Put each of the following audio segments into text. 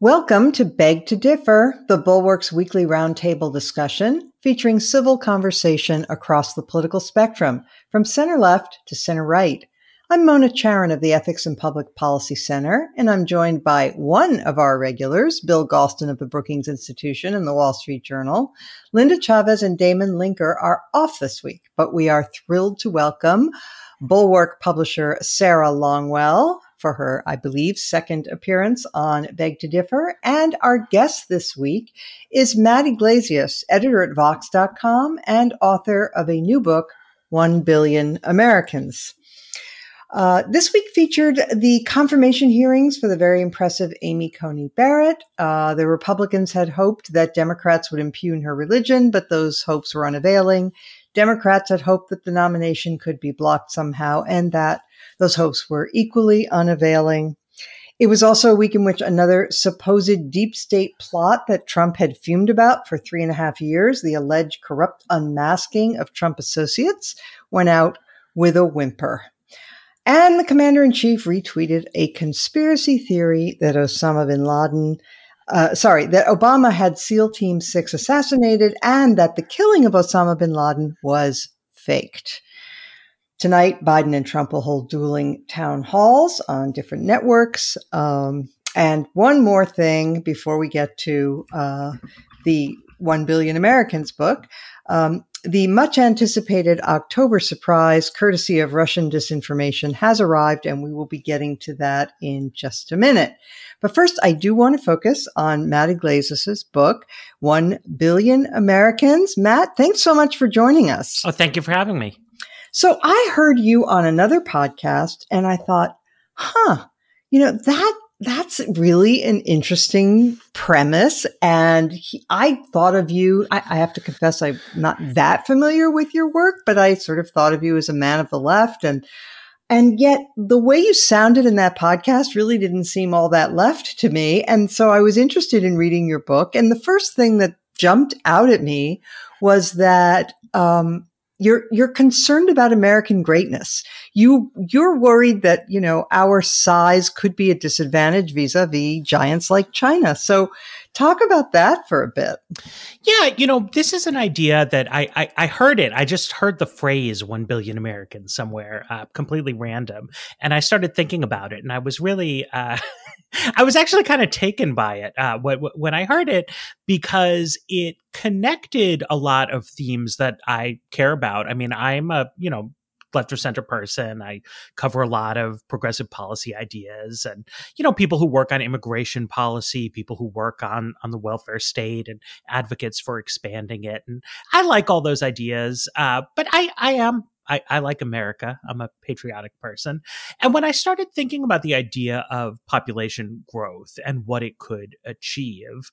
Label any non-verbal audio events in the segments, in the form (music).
Welcome to Beg to Differ, the Bulwark's weekly roundtable discussion featuring civil conversation across the political spectrum, from center left to center right. I'm Mona Charen of the Ethics and Public Policy Center, and I'm joined by one of our regulars, Bill Galston of the Brookings Institution and the Wall Street Journal. Linda Chavez and Damon Linker are off this week, but we are thrilled to welcome Bulwark publisher Sarah Longwell, for her, I believe, second appearance on Beg to Differ. And our guest this week is Matt Yglesias, editor at Vox.com and author of a new book, One Billion Americans. Uh, this week featured the confirmation hearings for the very impressive Amy Coney Barrett. Uh, the Republicans had hoped that Democrats would impugn her religion, but those hopes were unavailing. Democrats had hoped that the nomination could be blocked somehow, and that those hopes were equally unavailing. It was also a week in which another supposed deep state plot that Trump had fumed about for three and a half years, the alleged corrupt unmasking of Trump associates, went out with a whimper. And the commander in chief retweeted a conspiracy theory that Osama bin Laden, uh, sorry, that Obama had SEAL Team 6 assassinated and that the killing of Osama bin Laden was faked. Tonight, Biden and Trump will hold dueling town halls on different networks. Um, and one more thing before we get to uh, the 1 Billion Americans book. Um, the much anticipated October surprise, courtesy of Russian disinformation, has arrived, and we will be getting to that in just a minute. But first, I do want to focus on Matt Yglesias' book, One Billion Americans. Matt, thanks so much for joining us. Oh, thank you for having me. So I heard you on another podcast and I thought, huh, you know, that that's really an interesting premise. And he, I thought of you, I, I, have to confess, I'm not that familiar with your work, but I sort of thought of you as a man of the left. And, and yet the way you sounded in that podcast really didn't seem all that left to me. And so I was interested in reading your book. And the first thing that jumped out at me was that, um, you're you're concerned about American greatness. You you're worried that you know our size could be a disadvantage vis-a-vis giants like China. So talk about that for a bit. Yeah, you know, this is an idea that I I, I heard it. I just heard the phrase "one billion Americans" somewhere, uh, completely random, and I started thinking about it, and I was really. Uh, (laughs) I was actually kind of taken by it uh, when, I heard it because it connected a lot of themes that I care about. I mean, I'm a, you know, left or center person. I cover a lot of progressive policy ideas and, you know, people who work on immigration policy, people who work on, on the welfare state and advocates for expanding it. And I like all those ideas. Uh, but I, I am I, I like America. I'm a patriotic person. And when I started thinking about the idea of population growth and what it could achieve,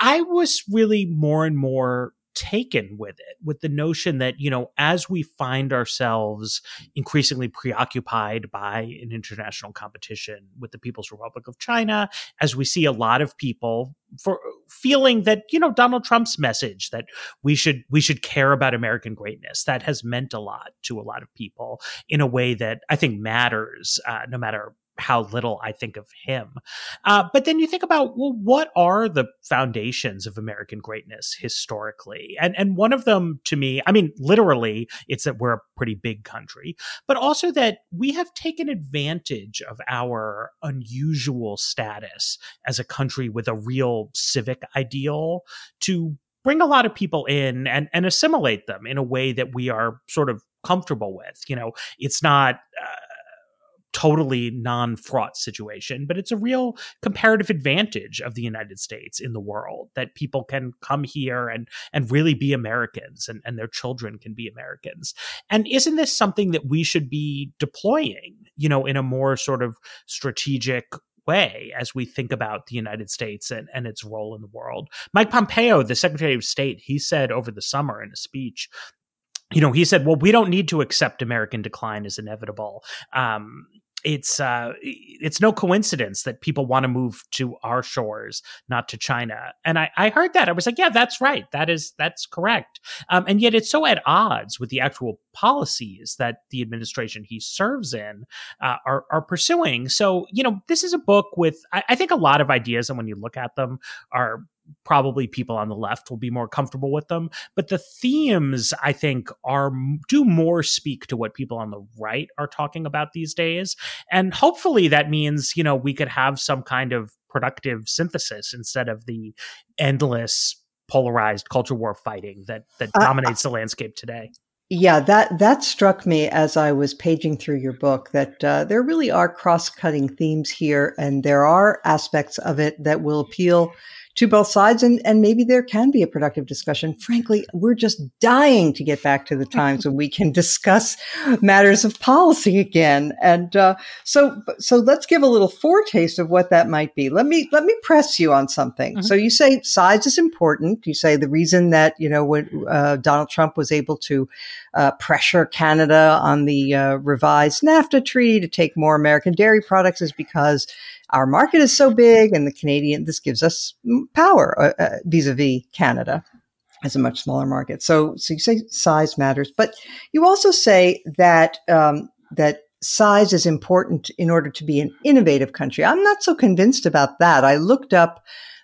I was really more and more taken with it, with the notion that, you know, as we find ourselves increasingly preoccupied by an international competition with the People's Republic of China, as we see a lot of people for feeling that, you know, Donald Trump's message that we should we should care about American greatness, that has meant a lot to a lot of people in a way that I think matters, uh, no matter how little I think of him. Uh, but then you think about, well, what are the foundations of American greatness historically? And and one of them to me, I mean, literally, it's that we're a pretty big country, but also that we have taken advantage of our unusual status as a country with a real civic ideal to bring a lot of people in and, and assimilate them in a way that we are sort of comfortable with. You know, it's not. Uh, totally non-fraught situation but it's a real comparative advantage of the united states in the world that people can come here and and really be americans and, and their children can be americans and isn't this something that we should be deploying you know in a more sort of strategic way as we think about the United States and, and its role in the world. Mike Pompeo, the Secretary of State, he said over the summer in a speech you know, he said, well, we don't need to accept American decline as inevitable. Um, it's uh, it's no coincidence that people want to move to our shores, not to China. And I, I heard that I was like, yeah, that's right. That is that's correct. Um, and yet it's so at odds with the actual policies that the administration he serves in uh, are are pursuing. So you know, this is a book with I, I think a lot of ideas, and when you look at them, are probably people on the left will be more comfortable with them. But the themes i think are do more speak to what people on the right are talking about these days. And hopefully that means you know we could have some kind of productive synthesis instead of the endless polarized culture war fighting that that uh, dominates the landscape today. Yeah, that that struck me as I was paging through your book that uh, there really are cross-cutting themes here, and there are aspects of it that will appeal to both sides and, and maybe there can be a productive discussion. Frankly, we're just dying to get back to the times when we can discuss matters of policy again. And uh, so so let's give a little foretaste of what that might be. Let me let me press you on something. Mm-hmm. So you say size is important. You say the reason that you know when uh, Donald Trump was able to uh, pressure Canada on the uh, revised NAFTA treaty to take more American dairy products is because our market is so big and the Canadian, this gives us power uh, uh, vis-a-vis Canada as a much smaller market. So, so you say size matters, but you also say that, um, that size is important in order to be an innovative country. I'm not so convinced about that. I looked up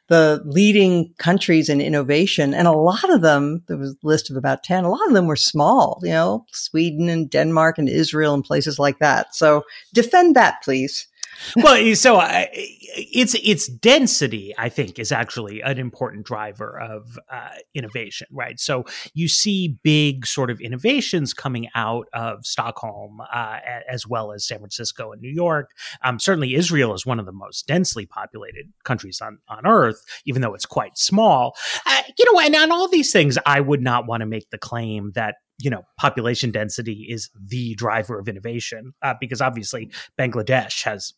the leading countries in innovation and a lot of them, there was a list of about 10, a lot of them were small, you know, Sweden and Denmark and Israel and places like that. So defend that, please well, so uh, it's its density, I think, is actually an important driver of uh, innovation, right? So you see big sort of innovations coming out of Stockholm, uh, as well as San Francisco and New York. Um, certainly, Israel is one of the most densely populated countries on on Earth, even though it's quite small. Uh, you know, and on all these things, I would not want to make the claim that you know population density is the driver of innovation uh, because obviously Bangladesh has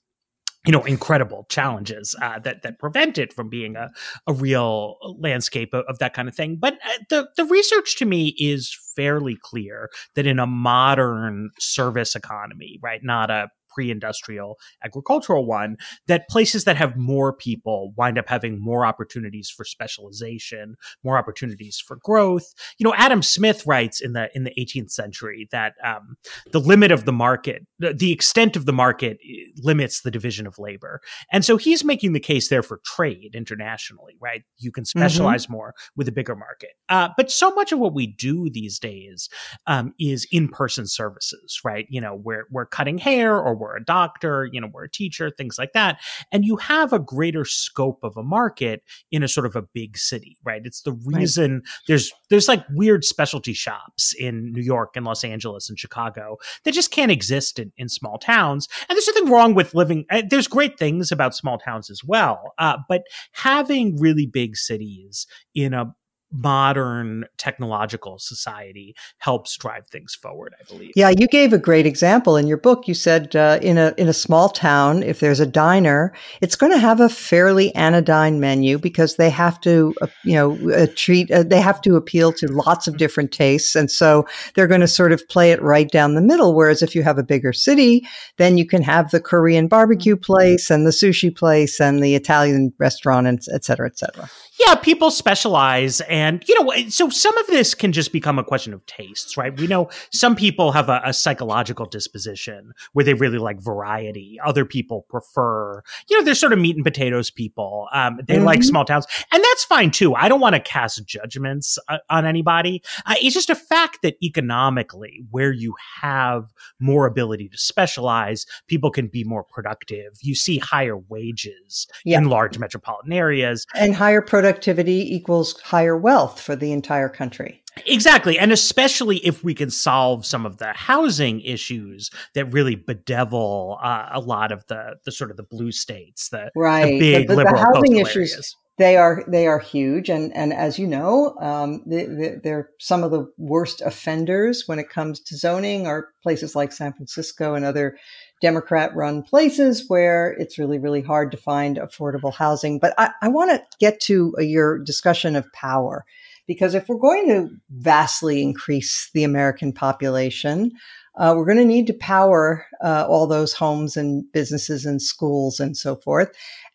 you know incredible challenges uh, that that prevent it from being a, a real landscape of, of that kind of thing. But uh, the the research to me is fairly clear that in a modern service economy right not a pre-industrial agricultural one that places that have more people wind up having more opportunities for specialization more opportunities for growth you know adam smith writes in the in the 18th century that um, the limit of the market the, the extent of the market eh, limits the division of labor and so he's making the case there for trade internationally right you can mm-hmm. specialize mm-hmm. more with a bigger market uh, but so much of what we do these days um, is in-person services right you know we're, we're cutting hair or we're we're a doctor, you know, we're a teacher, things like that. And you have a greater scope of a market in a sort of a big city, right? It's the reason right. there's there's like weird specialty shops in New York and Los Angeles and Chicago that just can't exist in, in small towns. And there's nothing wrong with living. Uh, there's great things about small towns as well, uh, but having really big cities in a modern technological society helps drive things forward i believe. Yeah you gave a great example. In your book you said uh, in a in a small town if there's a diner it's going to have a fairly anodyne menu because they have to uh, you know uh, treat uh, they have to appeal to lots of different tastes. And so they're going to sort of play it right down the middle. Whereas if you have a bigger city then you can have the korean barbecue place and the sushi place and the italian restaurant and et cetera et cetera yeah, people specialize. And, you know, so some of this can just become a question of tastes, right? We know some people have a, a psychological disposition where they really like variety. Other people prefer, you know, they're sort of meat and potatoes people. Um, they mm-hmm. like small towns. And that's fine too. I don't want to cast judgments uh, on anybody. Uh, it's just a fact that economically, where you have more ability to specialize, people can be more productive. You see higher wages yeah. in large metropolitan areas and higher productivity productivity equals higher wealth for the entire country. Exactly. And especially if we can solve some of the housing issues that really bedevil uh, a lot of the, the sort of the blue states, the, right. the big the, the, liberal the housing issues. Areas. They are they are huge, and and as you know, um, they, they're some of the worst offenders when it comes to zoning. Are places like San Francisco and other Democrat run places where it's really, really hard to find affordable housing. But I, I want to get to uh, your discussion of power, because if we're going to vastly increase the American population, Uh, we're going to need to power uh, all those homes and businesses and schools and so forth.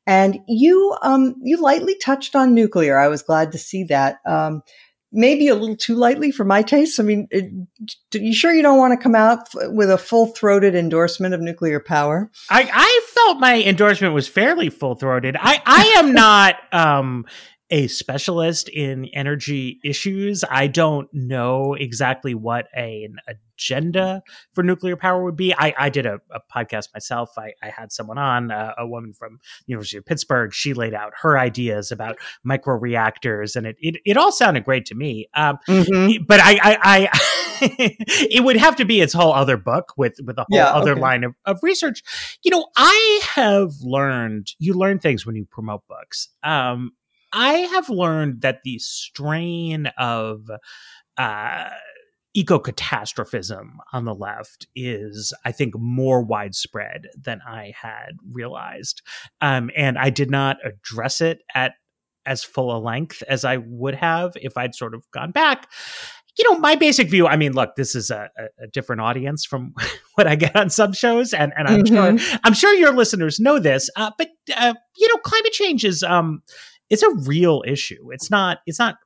And you, um, you lightly touched on nuclear. I was glad to see that. Um, maybe a little too lightly for my taste. I mean, it, you sure you don't want to come out with a full throated endorsement of nuclear power? I, I felt my endorsement was fairly full throated. I, I am (laughs) not, um, a specialist in energy issues. I don't know exactly what a, an agenda for nuclear power would be. I, I did a, a, podcast myself. I, I had someone on, uh, a woman from University of Pittsburgh. She laid out her ideas about micro reactors, and it, it, it all sounded great to me. Um, mm-hmm. But I, I, I (laughs) it would have to be its whole other book with with a whole yeah, other okay. line of, of research. You know, I have learned you learn things when you promote books. Um, I have learned that the strain of uh, eco catastrophism on the left is, I think, more widespread than I had realized. Um, and I did not address it at as full a length as I would have if I'd sort of gone back. You know, my basic view, I mean, look, this is a, a different audience from (laughs) what I get on some shows, and, and I'm mm-hmm. sure I'm sure your listeners know this, uh, but uh, you know, climate change is um, it's a real issue. It's not it's not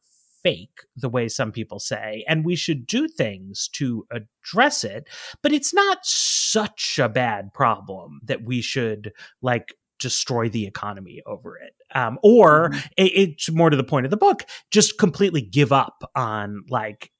fake the way some people say and we should do things to address it but it's not such a bad problem that we should like destroy the economy over it um, or mm-hmm. it, it's more to the point of the book just completely give up on like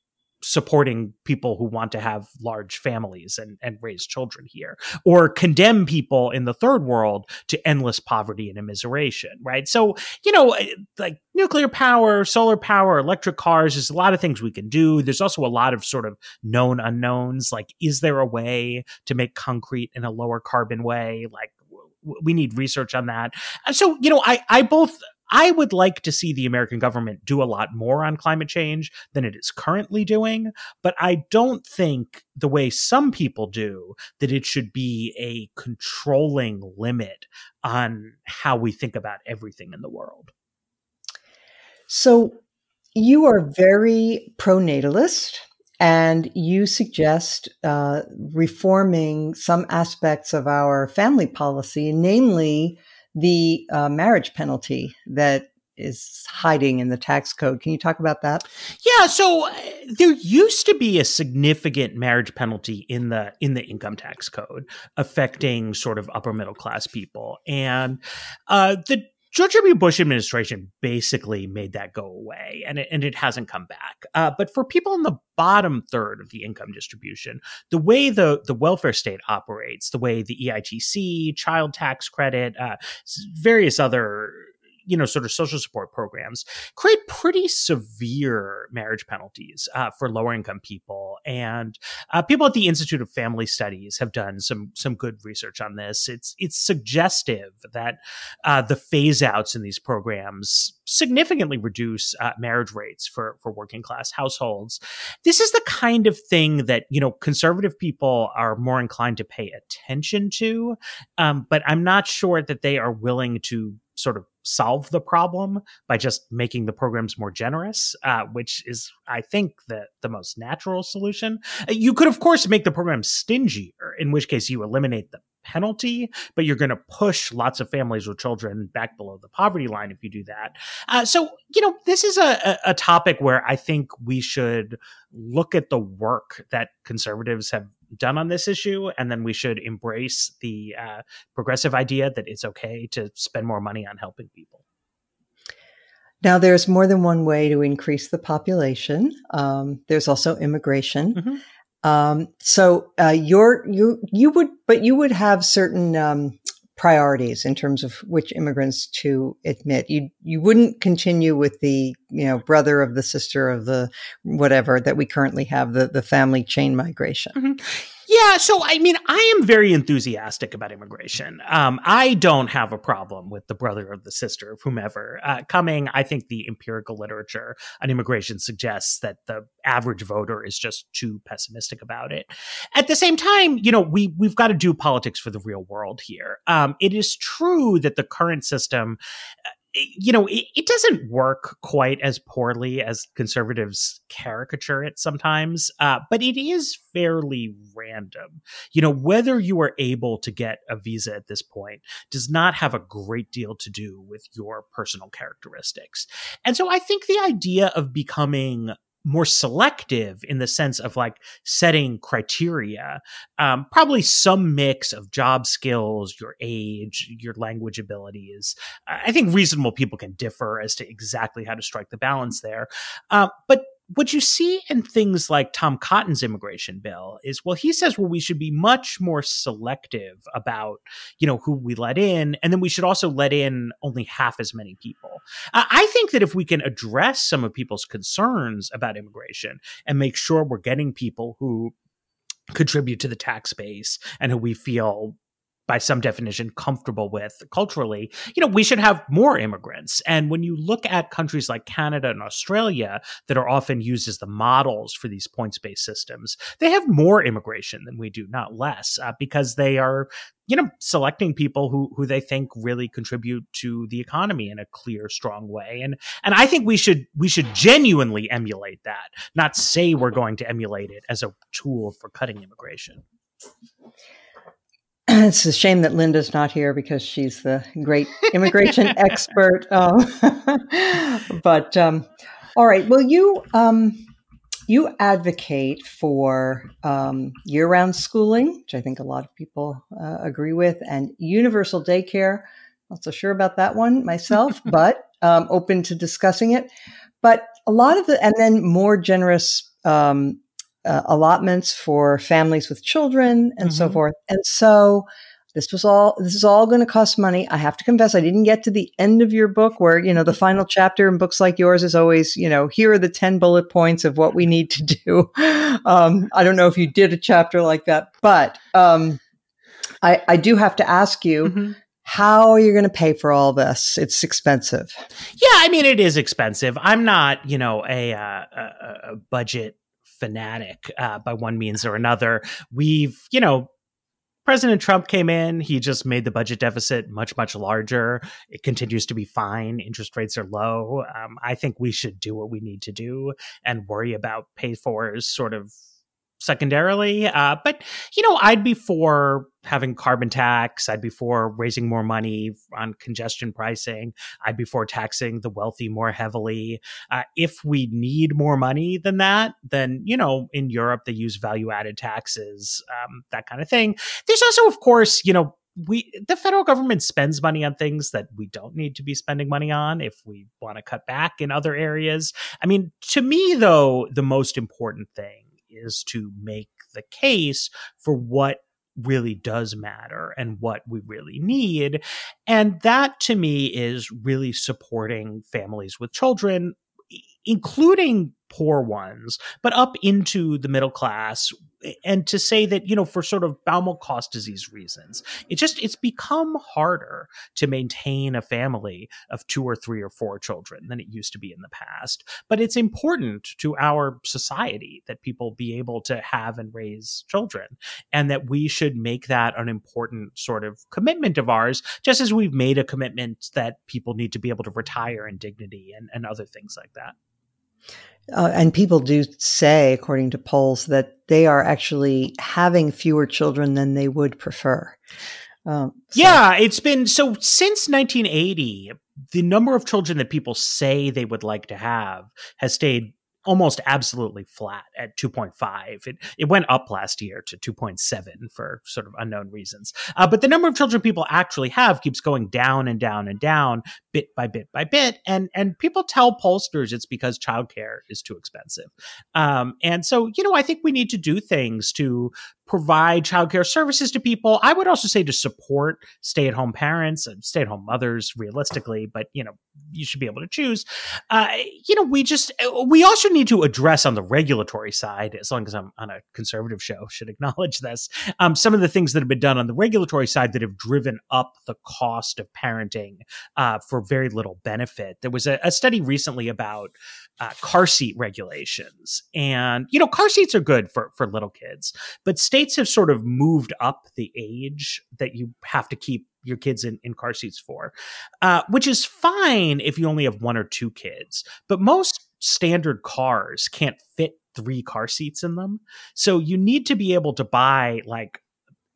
supporting people who want to have large families and, and raise children here, or condemn people in the third world to endless poverty and immiseration, right? So, you know, like nuclear power, solar power, electric cars, there's a lot of things we can do. There's also a lot of sort of known unknowns. Like, is there a way to make concrete in a lower carbon way? Like, we need research on that. So, you know, I, I both I would like to see the American government do a lot more on climate change than it is currently doing, but I don't think the way some people do that it should be a controlling limit on how we think about everything in the world. So you are very pro-natalist and you suggest uh, reforming some aspects of our family policy, namely the uh, marriage penalty that is hiding in the tax code. Can you talk about that? Yeah, so uh, there used to be a significant marriage penalty in the in the income tax code affecting sort of upper middle class people, and uh, the George W. Bush administration basically made that go away, and it, and it hasn't come back. Uh, but for people in the bottom third of the income distribution, the way the the welfare state operates, the way the EITC, child tax credit, uh, various other you know, sort of social support programs create pretty severe marriage penalties uh, for lower income people. And uh, people at the Institute of Family Studies have done some some good research on this. It's it's suggestive that uh, the phase outs in these programs significantly reduce uh, marriage rates for for working class households. This is the kind of thing that you know conservative people are more inclined to pay attention to, um, but I'm not sure that they are willing to sort of solve the problem by just making the programs more generous, uh, which is, I think, the the most natural solution. Uh, you could, of course, make the program stingier, in which case you eliminate the penalty, but you're going to push lots of families with children back below the poverty line if you do that. Uh, so, you know, this is a, a topic where I think we should look at the work that conservatives have done on this issue, and then we should embrace the uh, progressive idea that it's okay to spend more money on helping people. Now, there's more than one way to increase the population. Um, there's also immigration. Mm-hmm. Um, so uh, you're you you would, but you would have certain um, priorities in terms of which immigrants to admit. You you wouldn't continue with the you know brother of the sister of the whatever that we currently have the the family chain migration. Mm-hmm. Yeah, so I mean, I am very enthusiastic about immigration. Um, I don't have a problem with the brother or the sister of whomever uh, coming. I think the empirical literature on immigration suggests that the average voter is just too pessimistic about it. At the same time, you know, we we've got to do politics for the real world here. Um, it is true that the current system you know, it, it, doesn't work quite as poorly as conservatives caricature it sometimes, uh, but it is fairly random. You know, whether you are able to get a visa at this point does not have a great deal to do with your personal characteristics. And so I think the idea of becoming more selective in the sense of like setting criteria. Um, probably some mix of job skills your age your language abilities. I think reasonable people can differ as to exactly how to strike the balance there. Uh, but what you see in things like Tom Cotton's immigration bill is, well, he says, well, we should be much more selective about, you know, who we let in, and then we should also let in only half as many people. Uh, I think that if we can address some of people's concerns about immigration and make sure we're getting people who contribute to the tax base and who we feel by some definition comfortable with culturally you know we should have more immigrants. And when you look at countries like canada and australia that are often used as the models for these points based systems they have more immigration than we do not less uh, because they are you know selecting people who who they think really contribute to the economy in a clear strong way. And and I think we should we should genuinely emulate that not say we're going to emulate it as a tool for cutting immigration (clears throat) it's a shame that Linda's not here because she's the great immigration (laughs) expert. Um, (laughs) but um, all right, well, you um, you advocate for um, year-round schooling, which I think a lot of people uh, agree with, and universal daycare. Not so sure about that one myself, (laughs) but um, open to discussing it. But a lot of the, and then more generous um, uh, allotments for families with children and mm-hmm. so forth. And so this was all this is all going to cost money. I have to confess I didn't get to the end of your book where, you know, the final chapter in books like yours is always, you know, here are the 10 bullet points of what we need to do. (laughs) Um, I don't know if you did a chapter like that, but um, I, I do have to ask you mm-hmm how are you going to pay for all this? It's expensive. Yeah, I mean, it is expensive. I'm not, you know, a, uh, a, a budget fanatic uh, by one means or another. We've, you know, President Trump came in, he just made the budget deficit much, much larger. It continues to be fine. Interest rates are low. Um, I think we should do what we need to do and worry about pay fors sort of secondarily. Uh, but, you know, I'd be for having carbon tax. I'd be for raising more money on congestion pricing. I'd be for taxing the wealthy more heavily. Uh, if we need more money than that, then, you know, in Europe, they use value added taxes, um, that kind of thing. There's also, of course, you know, we the federal government spends money on things that we don't need to be spending money on if we want to cut back in other areas. I mean, to me though, the most important thing is to make the case for what really does matter and what we really need. And that to me is really supporting families with children, including poor ones, but up into the middle class and to say that you know for sort of Baumol-Cost disease reasons it just it's become harder to maintain a family of two or three or four children than it used to be in the past. But it's important to our society that people be able to have and raise children and that we should make that an important sort of commitment of ours just as we've made a commitment that people need to be able to retire in dignity and, and other things like that uh, and people do say, according to polls, that they are actually having fewer children than they would prefer. Um, so. Yeah, it's been so since 1980, the number of children that people say they would like to have has stayed almost absolutely flat at 2.5. It, it went up last year to 2.7 for sort of unknown reasons. Uh, but the number of children people actually have keeps going down and down and down bit by bit by bit. And, and people tell pollsters it's because childcare is too expensive. Um, and so, you know, I think we need to do things to provide childcare services to people. I would also say to support stay at home parents and stay at home mothers realistically, but you know, you should be able to choose. Uh, you know, we just, we also need to address on the regulatory side, as long as I'm on a conservative show, (laughs) should acknowledge this, um, some of the things that have been done on the regulatory side that have driven up the cost of parenting uh, for very little benefit. There was a, a study recently about uh, car seat regulations. And, you know, car seats are good for, for little kids, but states have sort of moved up the age that you have to keep your kids in, in car seats for, uh, which is fine if you only have one or two kids. But most standard cars can't fit three car seats in them. So you need to be able to buy like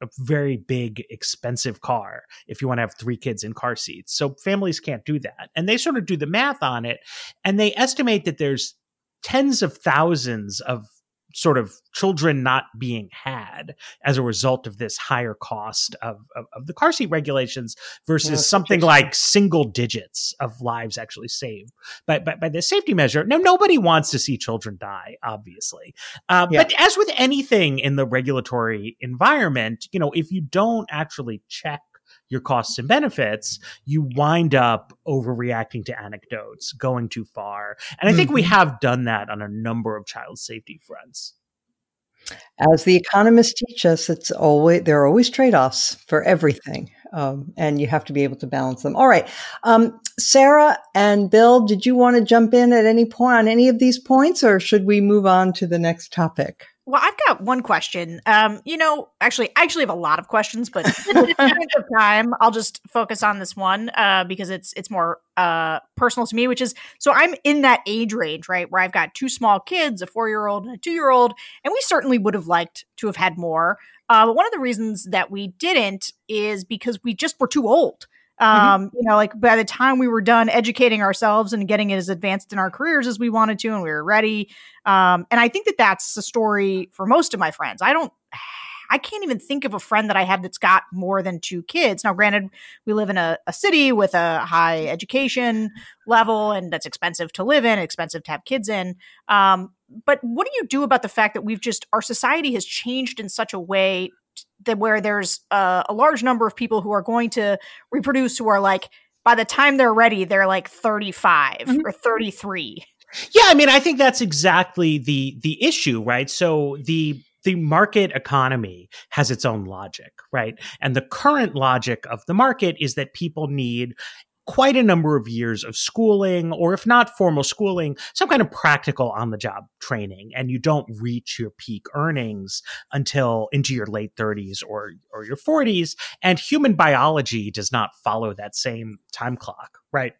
a very big, expensive car if you want to have three kids in car seats. So families can't do that. And they sort of do the math on it and they estimate that there's tens of thousands of sort of children not being had as a result of this higher cost of, of, of the car seat regulations versus yeah, something like single digits of lives actually saved by, by, by the safety measure. Now, nobody wants to see children die, obviously. Uh, yeah. But as with anything in the regulatory environment, you know, if you don't actually check your costs and benefits, you wind up overreacting to anecdotes, going too far. And I think mm-hmm. we have done that on a number of child safety fronts. As the economists teach us, it's always there are always trade-offs for everything, um, and you have to be able to balance them. All right, um, Sarah and Bill, did you want to jump in at any point on any of these points, or should we move on to the next topic? Well, I've got one question. Um, you know, actually, I actually have a lot of questions, but of (laughs) time, I'll just focus on this one uh, because it's it's more uh, personal to me. Which is, so I'm in that age range, right, where I've got two small kids, a four year old and a two year old, and we certainly would have liked to have had more. Uh, but one of the reasons that we didn't is because we just were too old. Mm-hmm. Um, mm-hmm. you know, like by the time we were done educating ourselves and getting it as advanced in our careers as we wanted to, and we were ready. Um, and I think that that's the story for most of my friends. I don't, I can't even think of a friend that I have that's got more than two kids. Now, granted, we live in a, a city with a high education level, and that's expensive to live in, expensive to have kids in. Um, but what do you do about the fact that we've just our society has changed in such a way that where there's a large number of people who are going to reproduce who are like by the time they're ready they're like 35 mm-hmm. or 33 yeah i mean i think that's exactly the the issue right so the the market economy has its own logic, right? And the current logic of the market is that people need quite a number of years of schooling, or if not formal schooling, some kind of practical on the job training. And you don't reach your peak earnings until into your late 30s or, or your 40s. And human biology does not follow that same time clock, right?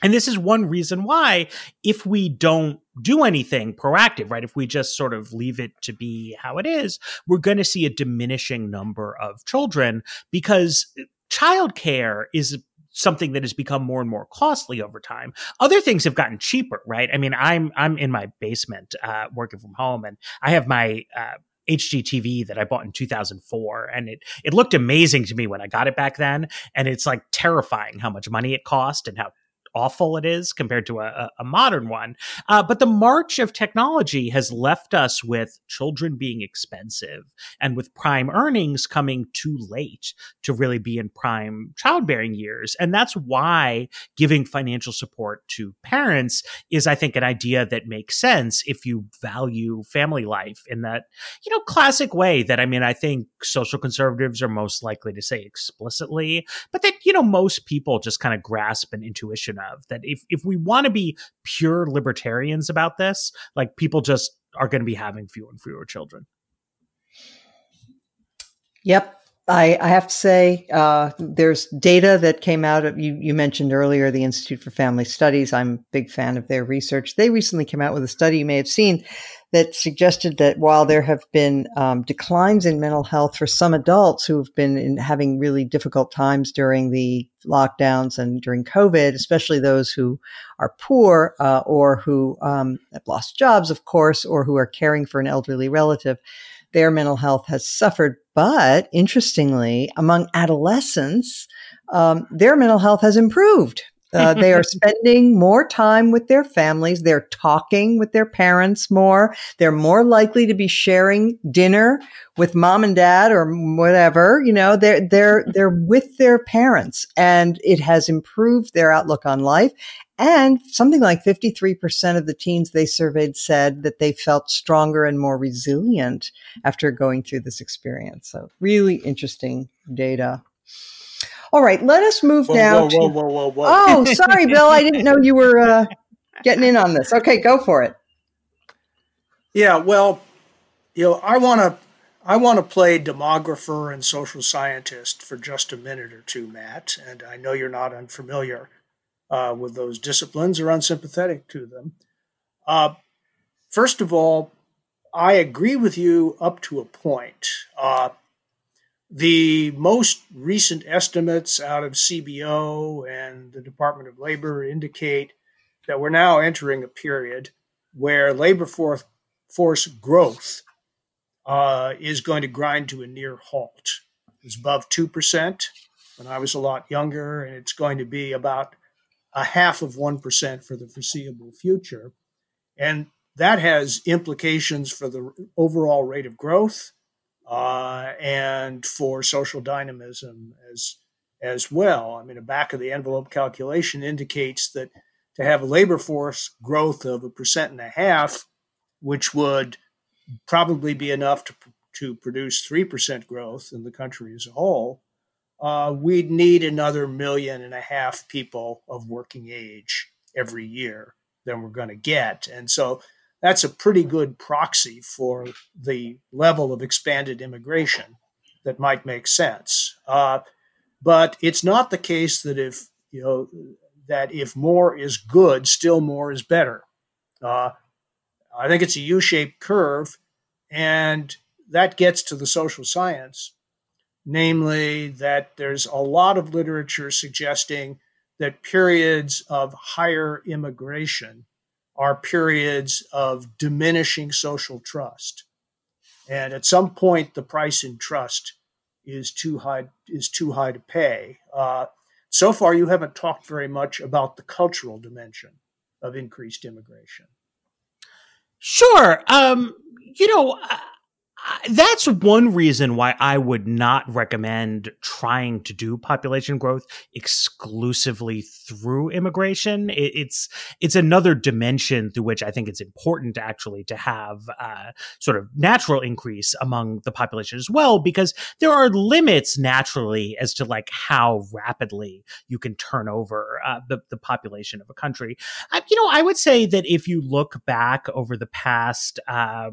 And this is one reason why, if we don't do anything proactive, right, if we just sort of leave it to be how it is, we're going to see a diminishing number of children because childcare is something that has become more and more costly over time. Other things have gotten cheaper, right? I mean, I'm I'm in my basement uh, working from home, and I have my uh, HDTV that I bought in 2004, and it it looked amazing to me when I got it back then, and it's like terrifying how much money it cost and how awful it is compared to a, a modern one. Uh, but the march of technology has left us with children being expensive and with prime earnings coming too late to really be in prime childbearing years. And that's why giving financial support to parents is, I think, an idea that makes sense if you value family life in that, you know, classic way that, I mean, I think social conservatives are most likely to say explicitly, but that, you know, most people just kind of grasp an intuition of. That if if we want to be pure libertarians about this, like people just are going to be having fewer and fewer children. Yep. I, I have to say, uh, there's data that came out of you. You mentioned earlier the Institute for Family Studies. I'm a big fan of their research. They recently came out with a study you may have seen that suggested that while there have been um, declines in mental health for some adults who have been in, having really difficult times during the lockdowns and during COVID, especially those who are poor uh, or who um, have lost jobs, of course, or who are caring for an elderly relative, their mental health has suffered. But interestingly, among adolescents, um, their mental health has improved. Uh, they are (laughs) spending more time with their families. They're talking with their parents more. They're more likely to be sharing dinner with mom and dad or whatever. You know, they're, they're, they're with their parents and it has improved their outlook on life. And something like 53% of the teens they surveyed said that they felt stronger and more resilient after going through this experience. So really interesting data. All right, let us move whoa, now. Whoa, to, whoa, whoa, oh, sorry, Bill. I didn't know you were. Uh, (laughs) getting in on this. Okay, go for it. Yeah, well, you know, I want to I want to play demographer and social scientist for just a minute or two, Matt. And I know you're not unfamiliar uh, with those disciplines or unsympathetic to them. Uh, first of all, I agree with you up to a point. Uh, the most recent estimates out of CBO and the Department of Labor indicate that we're now entering a period where labor force, growth uh, is going to grind to a near halt. It's above 2% when I was a lot younger, and it's going to be about a half of 1% for the foreseeable future. And that has implications for the overall rate of growth uh, and for social dynamism as as well. I mean, a back of the envelope calculation indicates that to have a labor force growth of a percent and a half, which would probably be enough to to produce three percent growth in the country as a whole, uh, we'd need another million and a half people of working age every year than we're going to get, and so that's a pretty good proxy for the level of expanded immigration that might make sense. Uh, but it's not the case that if you know that if more is good, still more is better. Uh, I think it's a U-shaped curve, and that gets to the social science, namely that there's a lot of literature suggesting that periods of higher immigration are periods of diminishing social trust. And at some point, the price in trust is too high is too high to pay. Uh, so far, you haven't talked very much about the cultural dimension of increased immigration. Sure. Um, you know, that's one reason why I would not recommend trying to do population growth exclusively through immigration. it's it's another dimension through which I think it's important actually to have uh, sort of natural increase among the population as well, because there are limits naturally as to like how rapidly you can turn over uh, the the population of a country. Uh, you know, I would say that if you look back over the past. Uh,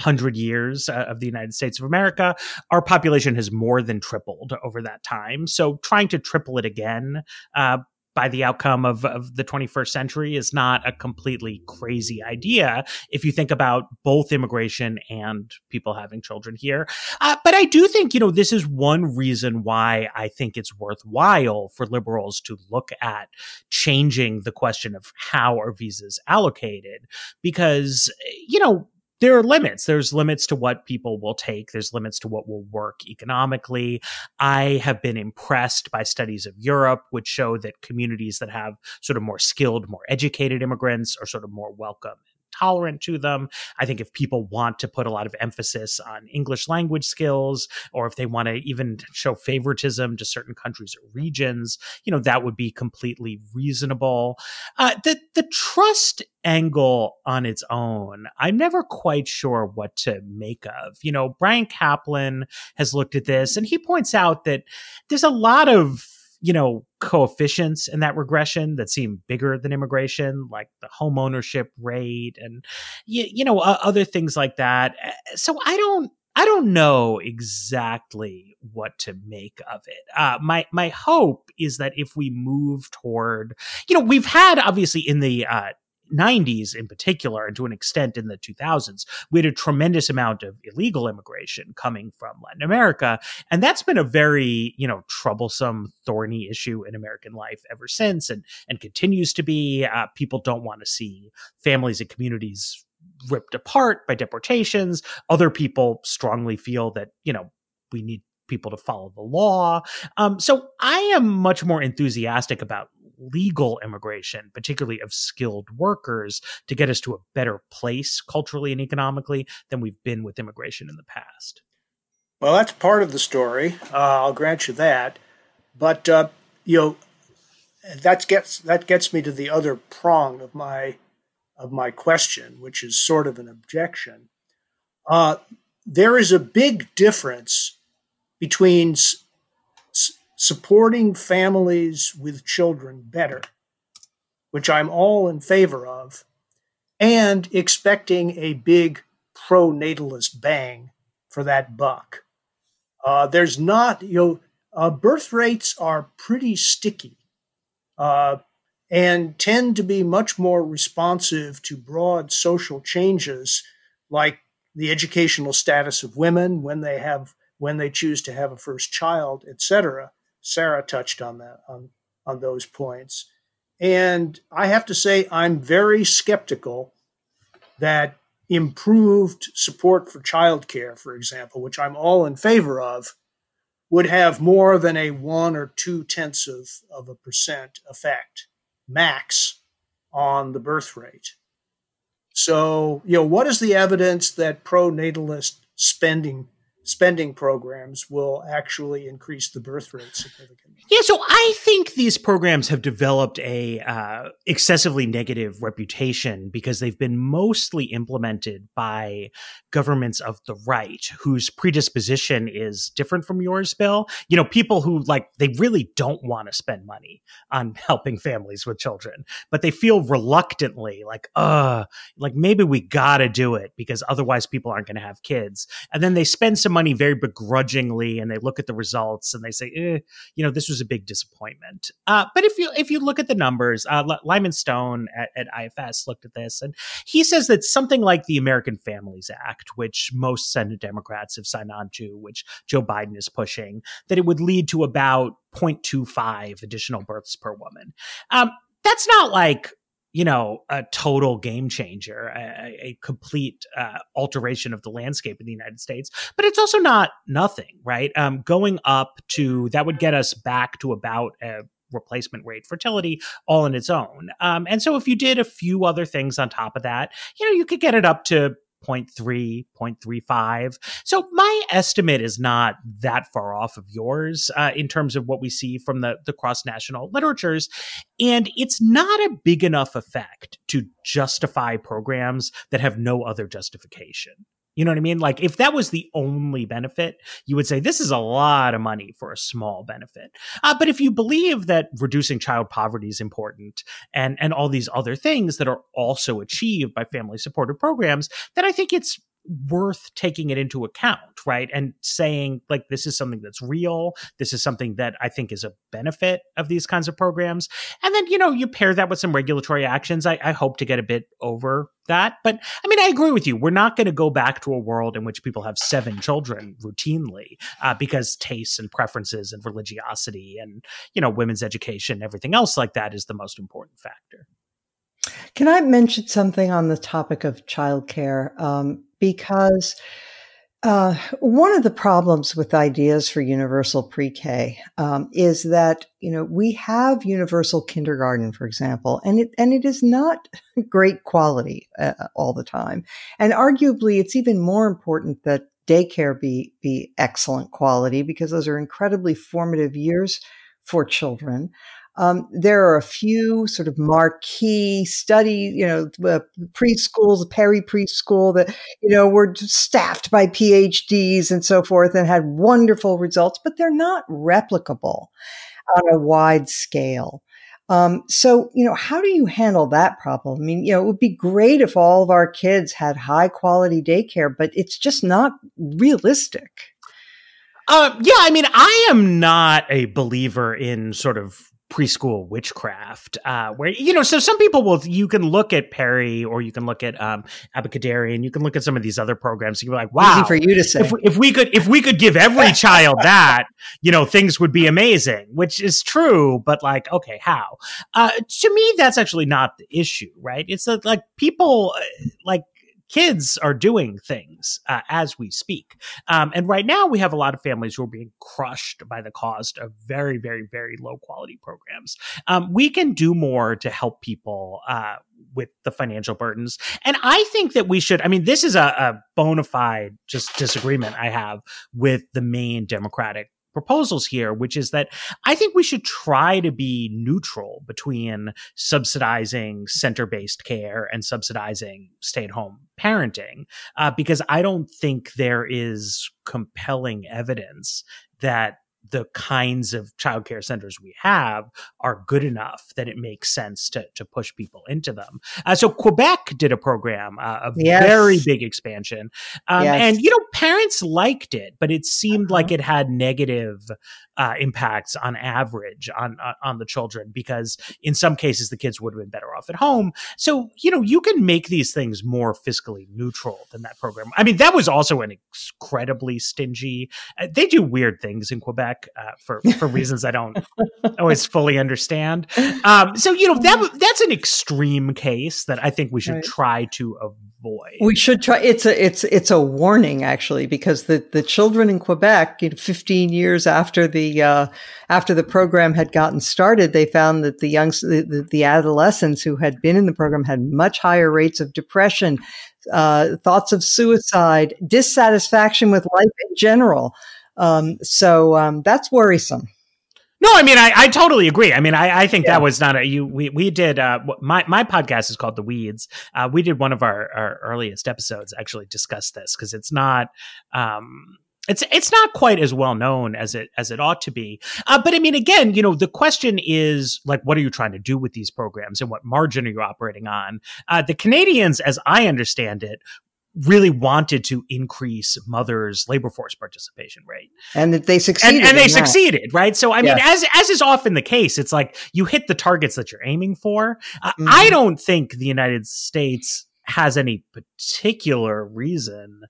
hundred years uh, of the United States of America, our population has more than tripled over that time. So trying to triple it again uh, by the outcome of, of the 21st century is not a completely crazy idea if you think about both immigration and people having children here. Uh, but I do think, you know, this is one reason why I think it's worthwhile for liberals to look at changing the question of how are visas allocated because, you know, there are limits. There's limits to what people will take. There's limits to what will work economically. I have been impressed by studies of Europe, which show that communities that have sort of more skilled, more educated immigrants are sort of more welcome tolerant to them. I think if people want to put a lot of emphasis on English language skills, or if they want to even show favoritism to certain countries or regions, you know, that would be completely reasonable. Uh, the the trust angle on its own, I'm never quite sure what to make of. You know, Bryan Caplan has looked at this and he points out that there's a lot of you know, coefficients in that regression that seem bigger than immigration, like the home ownership rate and, you, you know, uh, other things like that. So I don't, I don't know exactly what to make of it. Uh, my my hope is that if we move toward, you know, we've had obviously in the uh, 90s in particular, and to an extent in the 2000s, we had a tremendous amount of illegal immigration coming from Latin America. And that's been a very, you know, troublesome, thorny issue in American life ever since and, and continues to be. Uh, people don't want to see families and communities ripped apart by deportations. Other people strongly feel that, you know, we need people to follow the law. Um, so I am much more enthusiastic about legal immigration, particularly of skilled workers, to get us to a better place culturally and economically than we've been with immigration in the past. Well, that's part of the story. Uh, I'll grant you that, but uh, you know that gets that gets me to the other prong of my of my question, which is sort of an objection. Uh, there is a big difference between supporting families with children better which I'm all in favor of, and expecting a big pro natalist bang for that buck. Uh, there's not, you know, uh, birth rates are pretty sticky uh, and tend to be much more responsive to broad social changes like the educational status of women when they have when they choose to have a first child, etc. Sarah touched on that on on those points. And I have to say, I'm very skeptical that improved support for childcare, for example, which I'm all in favor of, would have more than a one or two tenths of, of a percent effect max on the birth rate. So, you know, what is the evidence that pro natalist spending spending programs will actually increase the birth rate significantly. Yeah, so I think these programs have developed a uh, excessively negative reputation because they've been mostly implemented by governments of the right whose predisposition is different from yours, Bill. You know, people who like they really don't want to spend money on (laughs) helping families with children, but they feel reluctantly like, uh, like maybe we got to do it because otherwise people aren't going to have kids. And then they spend some money very begrudgingly and they look at the results and they say, eh, you know, this was a big disappointment. Uh, but if you if you look at the numbers, uh, Lyman Stone at, at IFS looked at this and he says that something like the American Families Act, which most Senate Democrats have signed on to, which Joe Biden is pushing, that it would lead to about 0.25 additional births per woman. Um, that's not like you know, a total game changer, a, a complete uh, alteration of the landscape in the United States. But it's also not nothing, right? Um, going up to that would get us back to about a replacement rate fertility all in its own. Um, and so if you did a few other things on top of that, you know, you could get it up to 0.3, 0.35. So my estimate is not that far off of yours uh, in terms of what we see from the, the cross national literatures. And it's not a big enough effect to justify programs that have no other justification. You know what I mean? Like if that was the only benefit, you would say this is a lot of money for a small benefit. Uh, but if you believe that reducing child poverty is important and and all these other things that are also achieved by family supported programs, then I think it's worth taking it into account, right? And saying, like, this is something that's real. This is something that I think is a benefit of these kinds of programs. And then, you know, you pair that with some regulatory actions. I, I hope to get a bit over that. But I mean, I agree with you. We're not going to go back to a world in which people have seven children routinely uh, because tastes and preferences and religiosity and, you know, women's education, everything else like that is the most important factor. Can I mention something on the topic of childcare? Um, because uh, one of the problems with ideas for universal pre-K um, is that you know we have universal kindergarten, for example, and it and it is not (laughs) great quality uh, all the time, and arguably it's even more important that daycare be be excellent quality because those are incredibly formative years for children. Um, there are a few sort of marquee study, you know, uh, preschools, Perry preschool that, you know, were staffed by PhDs and so forth and had wonderful results, but they're not replicable on a wide scale. Um, so, you know, how do you handle that problem? I mean, you know, it would be great if all of our kids had high quality daycare, but it's just not realistic. Uh, yeah, I mean, I am not a believer in sort of preschool witchcraft uh, where you know so some people will you can look at perry or you can look at um Abecedarian and you can look at some of these other programs you're like wow easy for you to say. if, if we could if we could give every (laughs) child that you know things would be amazing which is true but like okay how? Uh to me that's actually not the issue right? It's that like people uh, like kids are doing things uh, as we speak. Um, and right now, we have a lot of families who are being crushed by the cost of very, very, very low quality programs. Um, we can do more to help people uh, with the financial burdens. And I think that we should, I mean, this is a, a bona fide just disagreement I have with the main Democratic proposals here, which is that I think we should try to be neutral between subsidizing center based care and subsidizing stay at home parenting, uh, because I don't think there is compelling evidence that the kinds of childcare centers we have are good enough that it makes sense to, to push people into them. Uh, so Quebec did a program, uh, a yes. very big expansion. Um, yes. And, you know, parents liked it, but it seemed uh-huh. like it had negative uh, impacts on average on, on, the children because in some cases the kids would have been better off at home. So you know you can make these things more fiscally neutral than that program. I mean that was also an incredibly stingy. Uh, they do weird things in Quebec uh, for for reasons I don't always fully understand. Um, so you know that that's an extreme case that I think we should right. try to avoid. We should try. It's a it's it's a warning actually because the the children in Quebec, you know, 15 years after the uh, after the program had gotten started, they found that the young the, the adolescents who had been in the program had much higher rates of depression, uh, thoughts of suicide, dissatisfaction with life in general. Um, so um, that's worrisome. No, I mean, I, I totally agree. I mean, I, I think yeah. that was not a you. We we did uh, my my podcast is called The Weeds. Uh, we did one of our, our earliest episodes actually discuss this because it's not um it's it's not quite as well known as it as it ought to be. Uh, but I mean, again, you know, the question is like, what are you trying to do with these programs, and what margin are you operating on? Uh, the Canadians, as I understand it, really wanted to increase mothers' labor force participation rate, and that they succeeded, and, and they succeeded, right? So, I mean, as as is often the case, it's like you hit the targets that you're aiming for. Mm-hmm. I don't think the United States has any particular reason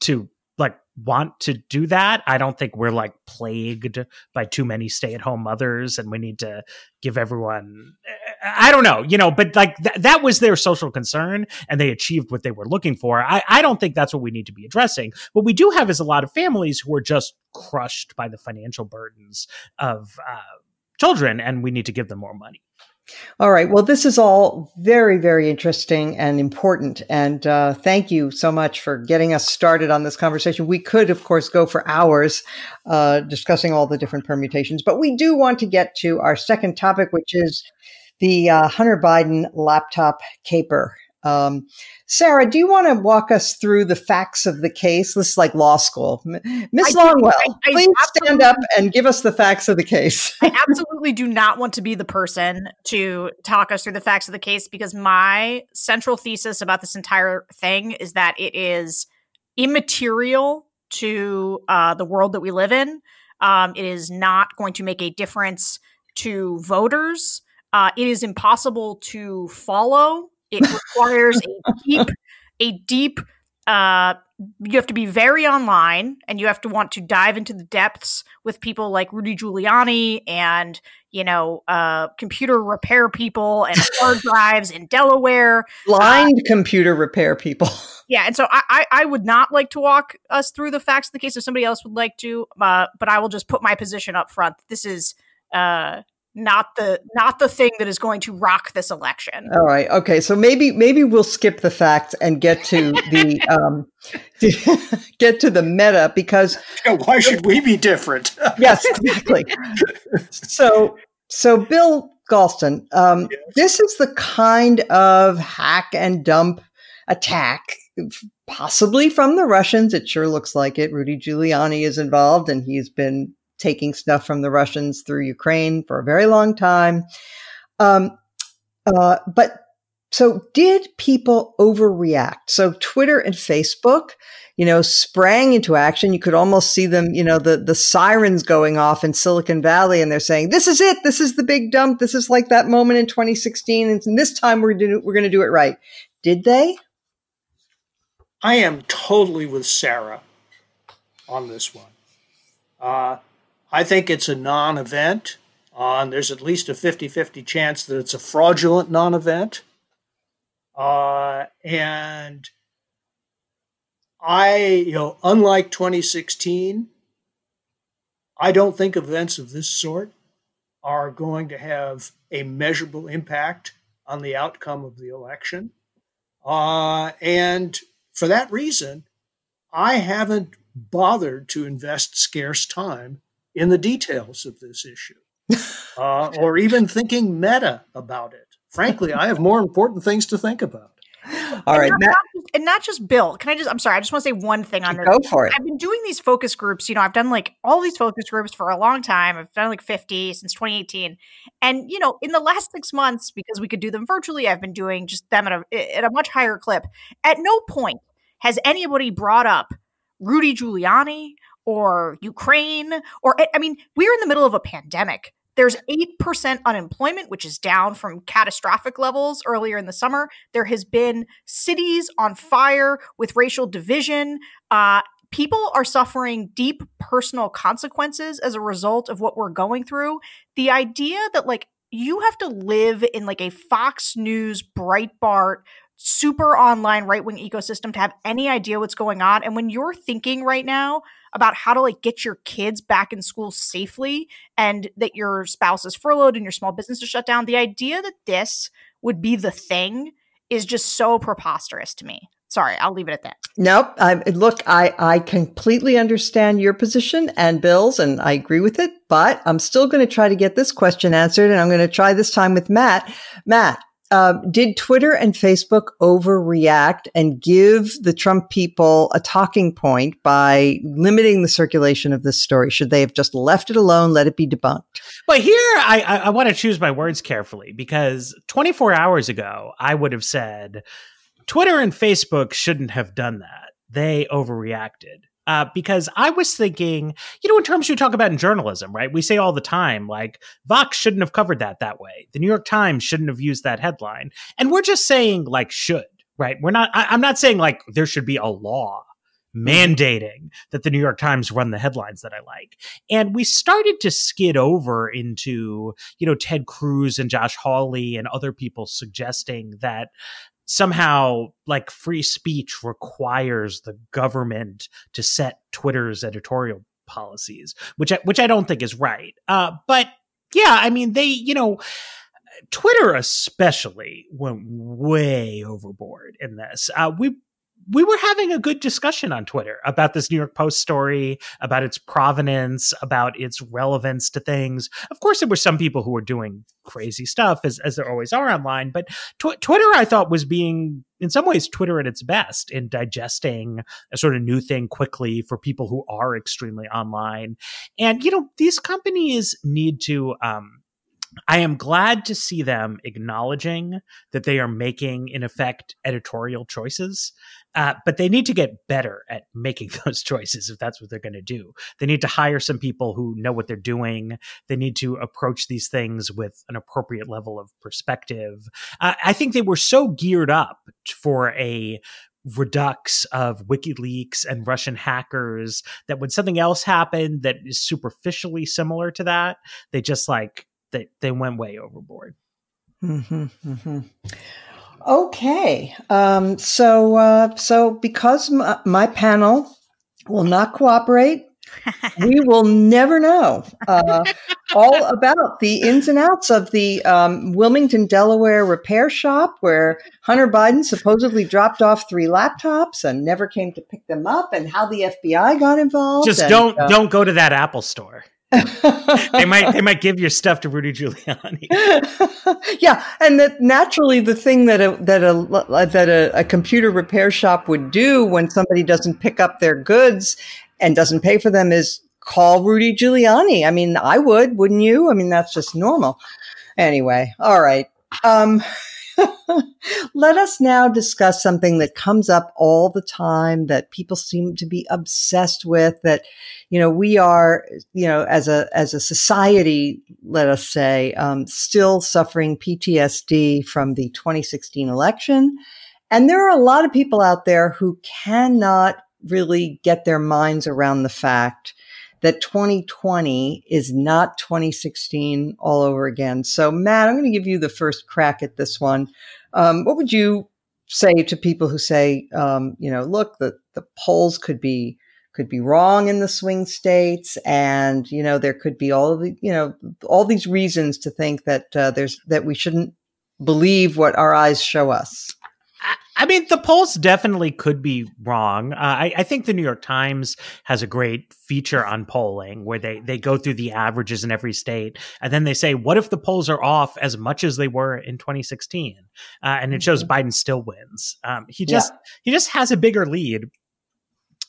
to like want to do that. I don't think we're like plagued by too many stay at home mothers and we need to give everyone, I don't know, you know, but like th- that was their social concern and they achieved what they were looking for. I, I don't think that's what we need to be addressing. What we do have is a lot of families who are just crushed by the financial burdens of uh, children and we need to give them more money. All right. Well, this is all very, very interesting and important. And uh, thank you so much for getting us started on this conversation. We could, of course, go for hours uh, discussing all the different permutations, but we do want to get to our second topic, which is the uh, Hunter Biden laptop caper. Um, Sarah, do you want to walk us through the facts of the case? This is like law school. Miss Longwell, I, I please stand up and give us the facts of the case. I absolutely do not want to be the person to talk us through the facts of the case because my central thesis about this entire thing is that it is immaterial to uh, the world that we live in. Um, it is not going to make a difference to voters. Uh, it is impossible to follow it requires a deep, a deep. Uh, you have to be very online, and you have to want to dive into the depths with people like Rudy Giuliani and you know uh, computer repair people and (laughs) hard drives in Delaware, blind uh, computer repair people. (laughs) Yeah, and so I, I, I would not like to walk us through the facts of the case if somebody else would like to, uh, but I will just put my position up front. This is uh, not the not the thing that is going to rock this election. All right. Okay. So maybe maybe we'll skip the facts and get to the (laughs) um to (laughs) get to the meta because (laughs) why should we be different? yes, exactly. so so Bill Galston, um, yes. this is the kind of hack and dump attack possibly from the Russians. It sure looks like it. Rudy Giuliani is involved and he's been taking stuff from the Russians through Ukraine for a very long time. Um, uh, but so did people overreact? So Twitter and Facebook, you know, sprang into action. You could almost see them, you know, the, the sirens going off in Silicon Valley and they're saying, this is it. This is the big dump. This is like that moment in 2016. And this time we're, do, we're going to do it right. Did they? I am totally with Sarah on this one. Uh, I think it's a non event. Uh, there's at least a 50 50 chance that it's a fraudulent non event. Uh, and I, you know, unlike 2016, I don't think events of this sort are going to have a measurable impact on the outcome of the election. Uh, and for that reason, I haven't bothered to invest scarce time in the details of this issue, uh, or even thinking meta about it. Frankly, I have more important things to think about. (laughs) All right, and not, Matt, not just, and not just Bill. Can I just? I'm sorry. I just want to say one thing on this. go for it. I've been doing these focus groups. You know, I've done like all these focus groups for a long time. I've done like 50 since 2018. And, you know, in the last six months, because we could do them virtually, I've been doing just them at a, at a much higher clip. At no point has anybody brought up Rudy Giuliani or Ukraine or, I mean, we're in the middle of a pandemic. There's 8% unemployment, which is down from catastrophic levels earlier in the summer. There has been cities on fire with racial division. Uh, people are suffering deep personal consequences as a result of what we're going through. The idea that, like, you have to live in like a Fox News, Breitbart, super online right wing ecosystem to have any idea what's going on. And when you're thinking right now about how to like get your kids back in school safely and that your spouse is furloughed and your small business is shut down, the idea that this would be the thing is just so preposterous to me. Sorry, I'll leave it at that. Nope. I, look, I, I completely understand your position and Bill's, and I agree with it, but I'm still going to try to get this question answered, and I'm going to try this time with Matt. Matt, uh, did Twitter and Facebook overreact and give the Trump people a talking point by limiting the circulation of this story? Should they have just left it alone, let it be debunked? But here, I, I, I want to choose my words carefully because 24 hours ago, I would have said Twitter and Facebook shouldn't have done that. They overreacted uh, because I was thinking, you know, in terms you talk about in journalism, right? We say all the time, like, Vox shouldn't have covered that that way. The New York Times shouldn't have used that headline. And we're just saying, like, should, right? We're not, I, I'm not saying, like, there should be a law mandating that the New York Times run the headlines that I like. And we started to skid over into, you know, Ted Cruz and Josh Hawley and other people suggesting that somehow like free speech requires the government to set Twitter's editorial policies, which I, which I don't think is right. Uh, but yeah, I mean they, you know, Twitter especially went way overboard in this. Uh, we we were having a good discussion on Twitter about this New York Post story, about its provenance, about its relevance to things. Of course, there were some people who were doing crazy stuff, as, as there always are online, but tw- Twitter, I thought, was being, in some ways, Twitter at its best in digesting a sort of new thing quickly for people who are extremely online. And, you know, these companies need to, um, I am glad to see them acknowledging that they are making, in effect, editorial choices. Uh, but they need to get better at (laughs) making those choices if that's what they're going to do. They need to hire some people who know what they're doing. They need to approach these things with an appropriate level of perspective. Uh, I think they were so geared up for a redux of WikiLeaks and Russian hackers that when something else happened that is superficially similar to that, they just like they they went way overboard. Mm-hmm, mm-hmm. Okay, um, so uh, so because my, my, panel will not cooperate, (laughs) we will never know uh, all about the ins and outs of the um, Wilmington, Delaware repair shop where Hunter Biden supposedly dropped off three laptops and never came to pick them up, and how the FBI got involved. Just and, don't uh, don't go to that Apple store they might they might give your stuff to Rudy Giuliani. (laughs) yeah, and that naturally the thing that a that a that a, a, computer repair shop would do when somebody doesn't pick up their goods and doesn't pay for them is call Rudy Giuliani. I mean, I would, wouldn't you? I mean, that's just normal. Anyway, all right. Um, (laughs) Let us now discuss something that comes up all the time that people seem to be obsessed with that, you know, we are, you know, as a, as a society, let us say, um, still suffering PTSD from the 2016 election. And there are a lot of people out there who cannot really get their minds around the fact that 2020 is not 2016 all over again. So, Matt, I'm going to give you the first crack at this one. Um, what would you say to people who say, um, you know, look, the, the polls could be could be wrong in the swing states, and you know there could be all the you know all these reasons to think that uh, there's that we shouldn't believe what our eyes show us. I mean, the polls definitely could be wrong. Uh, I, I, think the New York Times has a great feature on polling where they, they go through the averages in every state and then they say, what if the polls are off as much as they were in 2016? Uh, and it shows mm-hmm. Biden still wins. Um, he just yeah. he just has a bigger lead.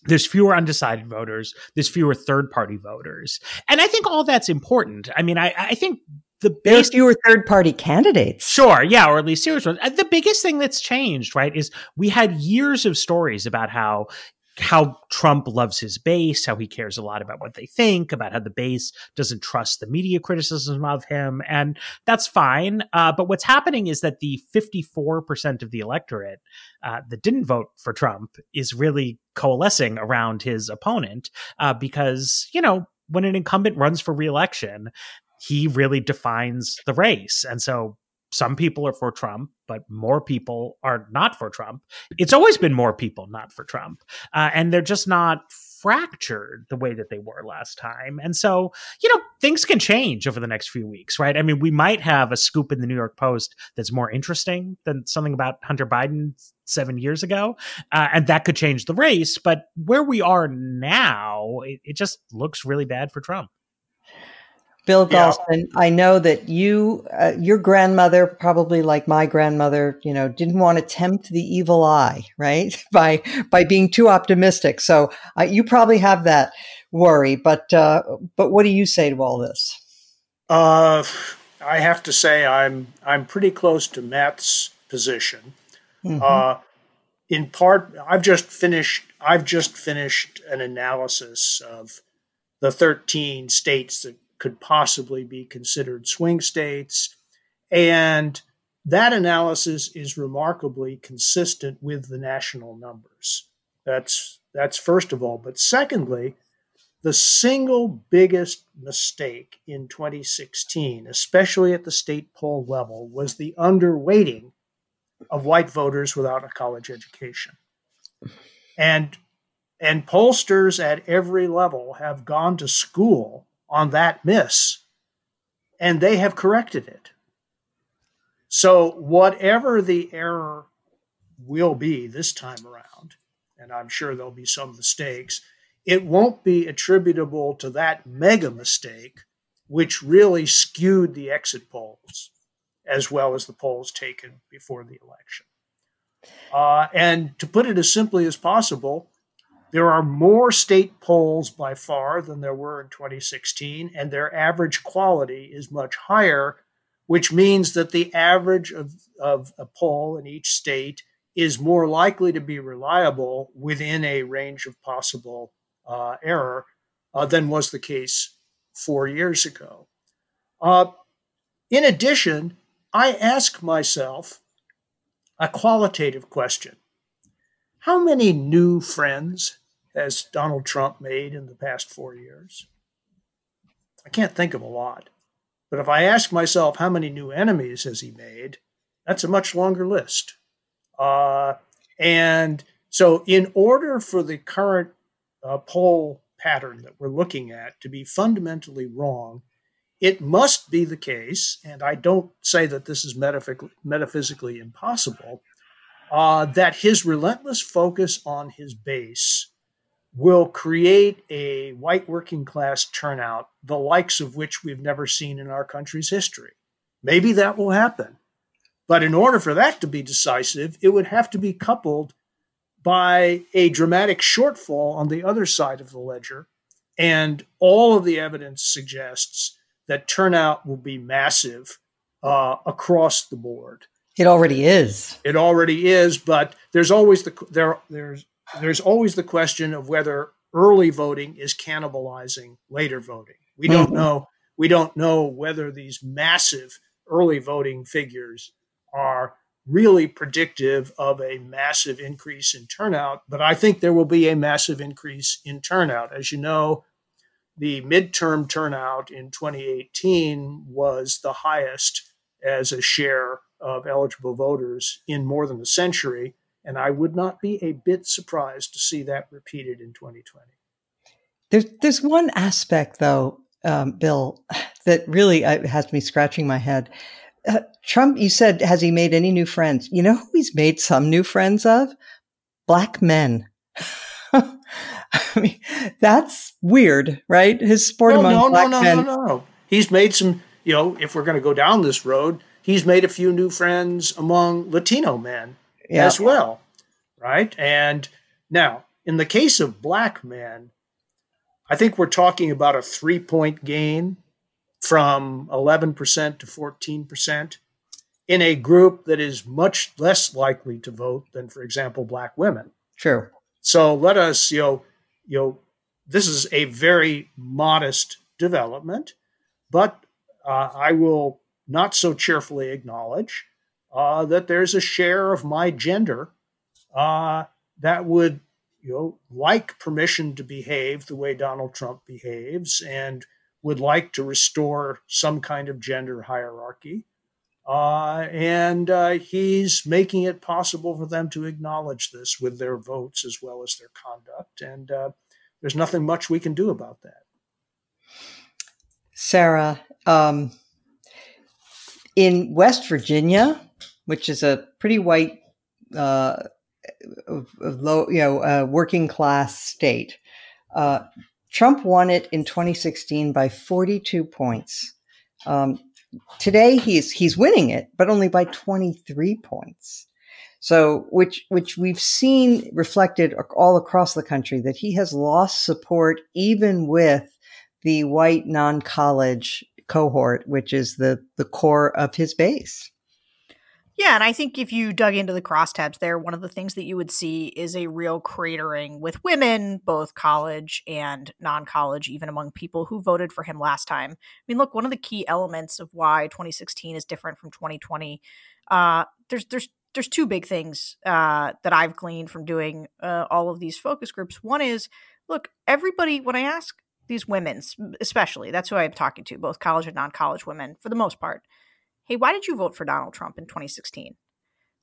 There's fewer undecided voters. There's fewer third party voters, and I think all that's important. I mean, I, I think the base, there's fewer third party candidates. Sure, yeah, or at least serious ones. The biggest thing that's changed, right, is we had years of stories about how how Trump loves his base, how he cares a lot about what they think, about how the base doesn't trust the media criticism of him, and that's fine. Uh, but what's happening is that the 54% of the electorate uh, that didn't vote for Trump is really coalescing around his opponent uh, because you know when an incumbent runs for reelection, he really defines the race. And so some people are for Trump, but more people are not for Trump. It's always been more people not for Trump. Uh, and they're just not fractured the way that they were last time. And so, you know, things can change over the next few weeks, right? I mean, we might have a scoop in the New York Post that's more interesting than something about Hunter Biden seven years ago. Uh, and that could change the race. But where we are now, it, it just looks really bad for Trump. Bill Galston, yeah. I know that you, uh, your grandmother, probably like my grandmother, you know, didn't want to tempt the evil eye, right? (laughs) by by being too optimistic. So uh, you probably have that worry. But uh, but what do you say to all this? Uh, I have to say I'm I'm pretty close to Matt's position. Mm-hmm. Uh, in part, I've just finished I've just finished an analysis of the 13 states that could possibly be considered swing states. And that analysis is remarkably consistent with the national numbers. That's, that's first of all. But secondly, the single biggest mistake in 2016, especially at the state poll level, was the underweighting of white voters without a college education. And, and pollsters at every level have gone to school on that miss, and they have corrected it. So, whatever the error will be this time around, and I'm sure there'll be some mistakes, it won't be attributable to that mega mistake, which really skewed the exit polls as well as the polls taken before the election. Uh, and to put it as simply as possible, there are more state polls by far than there were in 2016, and their average quality is much higher, which means that the average of, of a poll in each state is more likely to be reliable within a range of possible uh, error uh, than was the case four years ago. Uh, in addition, I ask myself a qualitative question How many new friends has Donald Trump made in the past four years? I can't think of a lot. But if I ask myself how many new enemies has he made, that's a much longer list. Uh, and so, in order for the current uh, poll pattern that we're looking at to be fundamentally wrong, it must be the case, and I don't say that this is metaphysically, metaphysically impossible, uh, that his relentless focus on his base will create a white working class turnout, the likes of which we've never seen in our country's history. Maybe that will happen. But in order for that to be decisive, it would have to be coupled by a dramatic shortfall on the other side of the ledger. And all of the evidence suggests that turnout will be massive uh, across the board. It already is. It already is, but there's always the there there's there's always the question of whether early voting is cannibalizing later voting. We don't mm-hmm. know. We don't know whether these massive early voting figures are really predictive of a massive increase in turnout, but I think there will be a massive increase in turnout. As you know, the midterm turnout in 2018 was the highest as a share of eligible voters in more than a century. And I would not be a bit surprised to see that repeated in 2020. There's, there's one aspect, though, um, Bill, that really uh, has me scratching my head. uh, Trump, you said, has he made any new friends? You know who he's made some new friends of? Black men. (laughs) I mean, that's weird, right? His sport no, among no, black no, no, men. no, no, no. He's made some, you know, if we're going to go down this road, he's made a few new friends among Latino men Yeah. as well, right? And now, in the case of black men, I think we're talking about a three point gain from 11% to 14% in a group that is much less likely to vote than, for example, black women. True. So let us, you know, you know, this is a very modest development, but uh, I will not so cheerfully acknowledge uh, that there's a share of my gender uh, that would, you know, like permission to behave the way Donald Trump behaves and would like to restore some kind of gender hierarchy. Uh, and uh, he's making it possible for them to acknowledge this with their votes as well as their conduct. And uh, there's nothing much we can do about that. Sarah, um, in West Virginia, which is a pretty white, uh, low, you know, uh, working class state, uh, Trump won it in 2016 by 42 points. Um, today he's he's winning it, but only by 23 points. So, which which we've seen reflected all across the country that he has lost support even with the white non-college cohort, which is the the core of his base. Yeah, and I think if you dug into the crosstabs there, one of the things that you would see is a real cratering with women, both college and non college, even among people who voted for him last time. I mean, look, one of the key elements of why 2016 is different from 2020, uh, there's, there's, there's two big things uh, that I've gleaned from doing uh, all of these focus groups. One is, look, everybody, when I ask these women, especially, that's who I'm talking to, both college and non college women, for the most part hey, why did you vote for Donald Trump in 2016?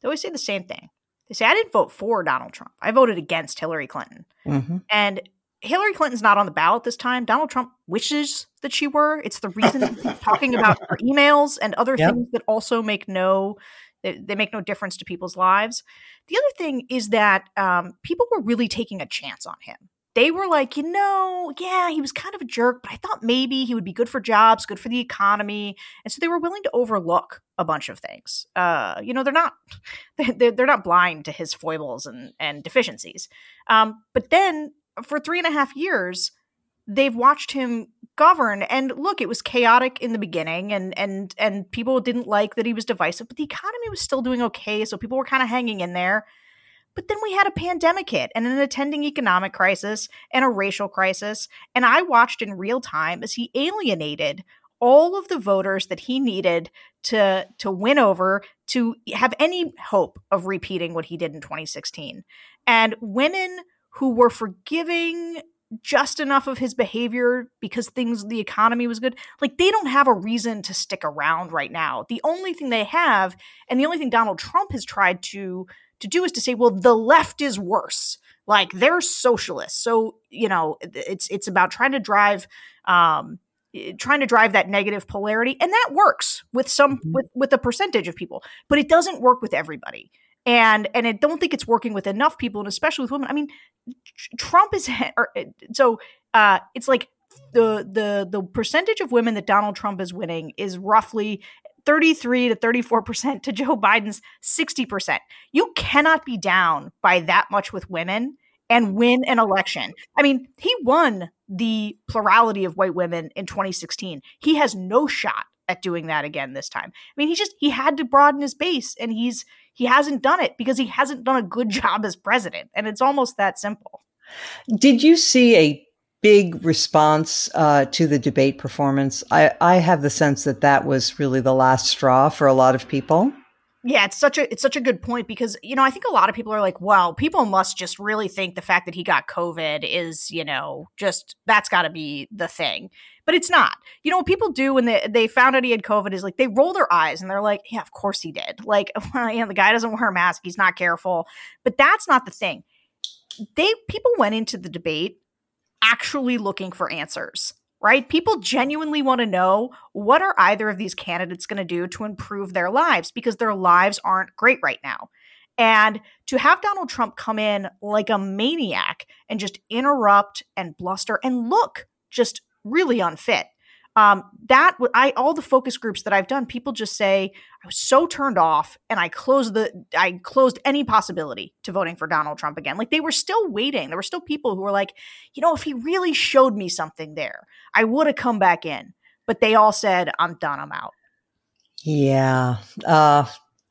They always say the same thing. They say, I didn't vote for Donald Trump. I voted against Hillary Clinton. Mm-hmm. And Hillary Clinton's not on the ballot this time. Donald Trump wishes that she were. It's the reason (laughs) talking about her emails and other Yep. things that also make no they, they make no difference to people's lives. The other thing is that um, people were really taking a chance on him. They were like, you know, yeah, he was kind of a jerk, but I thought maybe he would be good for jobs, good for the economy, and so they were willing to overlook a bunch of things. Uh, you know, they're not (laughs) they're, they're not blind to his foibles and and deficiencies. Um, but then for three and a half years, they've watched him govern and look it was chaotic in the beginning and and and people didn't like that he was divisive but the economy was still doing okay so people were kind of hanging in there but then we had a pandemic hit and an attending economic crisis and a racial crisis and i watched in real time as he alienated all of the voters that he needed to to win over to have any hope of repeating what he did in 2016 and women who were forgiving just enough of his behavior because things the economy was good like they don't have a reason to stick around right now. The only thing they have and the only thing donald trump has tried to to do is to say well the left is worse. Like they're socialists. So you know it's it's about trying to drive um trying to drive that negative polarity and that works with some Mhm. with with a percentage of people but it doesn't work with everybody. And and i don't think it's working with enough people and especially with women. I mean trump is (laughs) or, so uh it's like the the the percentage of women that donald trump is winning is roughly 33 to 34% to Joe Biden's 60%. You cannot be down by that much with women and win an election. I mean, he won the plurality of white women in 2016. He has no shot at doing that again this time. I mean, he just he had to broaden his base and he's he hasn't done it because he hasn't done a good (laughs) job as president. And it's almost that simple. Did you see a big response uh, to the debate performance? I, I have the sense that that was really the last straw for a lot of people. Yeah, it's such a it's such a good point because you know I think a lot of people are like, well, people must just really think the fact that he got COVID is you know just that's got to be the thing, but it's not. You know what people do when they they found out he had COVID is like they roll their eyes and they're like, yeah, of course he did. Like, (laughs) well, know, the guy doesn't wear a mask, he's not careful, but that's not the thing. They people went into the debate actually looking for answers. right? People genuinely want to know what are either of these candidates going to do to improve their lives because their lives aren't great right now. And to have Donald Trump come in like a maniac and just interrupt and bluster and look just really unfit um, that I all the focus groups that I've done, people just say I was so turned off, and I closed the I closed any possibility to voting for Donald Trump again. Like they were still waiting. There were still people who were like, you know, if he really showed me something there, I would have come back in. But they all said, I'm done. I'm out. Yeah. Uh,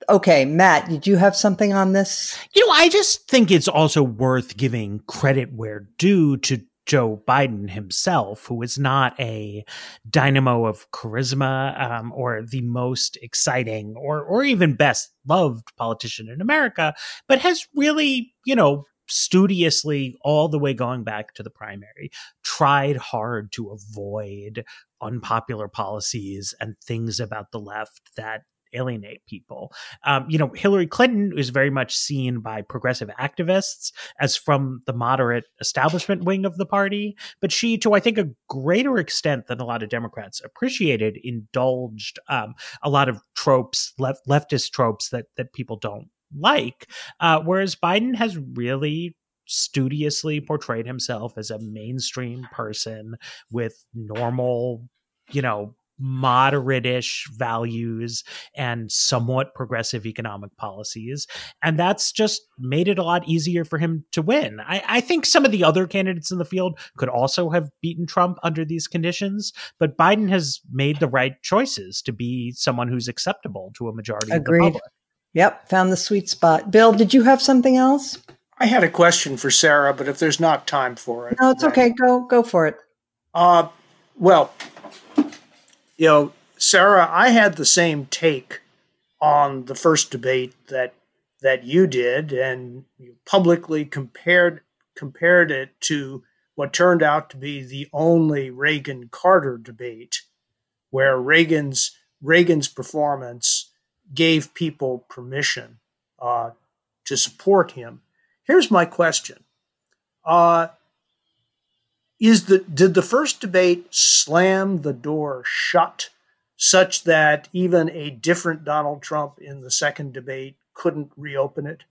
okay, Matt, did you have something on this? You know, I just think it's also worth giving credit where due to Joe Biden himself, who is not a dynamo of charisma um, or the most exciting or or even best loved politician in America, but has really, you know, studiously all the way going back to the primary tried hard to avoid unpopular policies and things about the left that alienate people. Um, you know, Hillary Clinton is very much seen by progressive activists as from the moderate establishment wing of the party, but she, to I think a greater extent than a lot of Democrats appreciated, indulged um, a lot of tropes, left, leftist tropes that that people don't like. Uh, whereas Biden has really studiously portrayed himself as a mainstream person with normal you know moderate-ish values and somewhat progressive economic policies. And that's just made it a lot easier for him to win. I, I, think some of the other candidates in the field could also have beaten trump under these conditions but biden has made the right choices to be someone who's acceptable to a majority Agreed. of the public. Yep found the sweet spot. Bill did you have something else? I had a question for sarah but if there's not time for it no it's okay. Go go for it. Uh well you know, Sarah, I had the same take on the first debate that that you did, and you publicly compared compared it to what turned out to be the only Reagan Carter debate, where Reagan's Reagan's performance gave people permission uh, to support him. Here's my question: uh, is the did the first debate slam the door shut such that even a different Donald Trump in the second debate couldn't reopen it?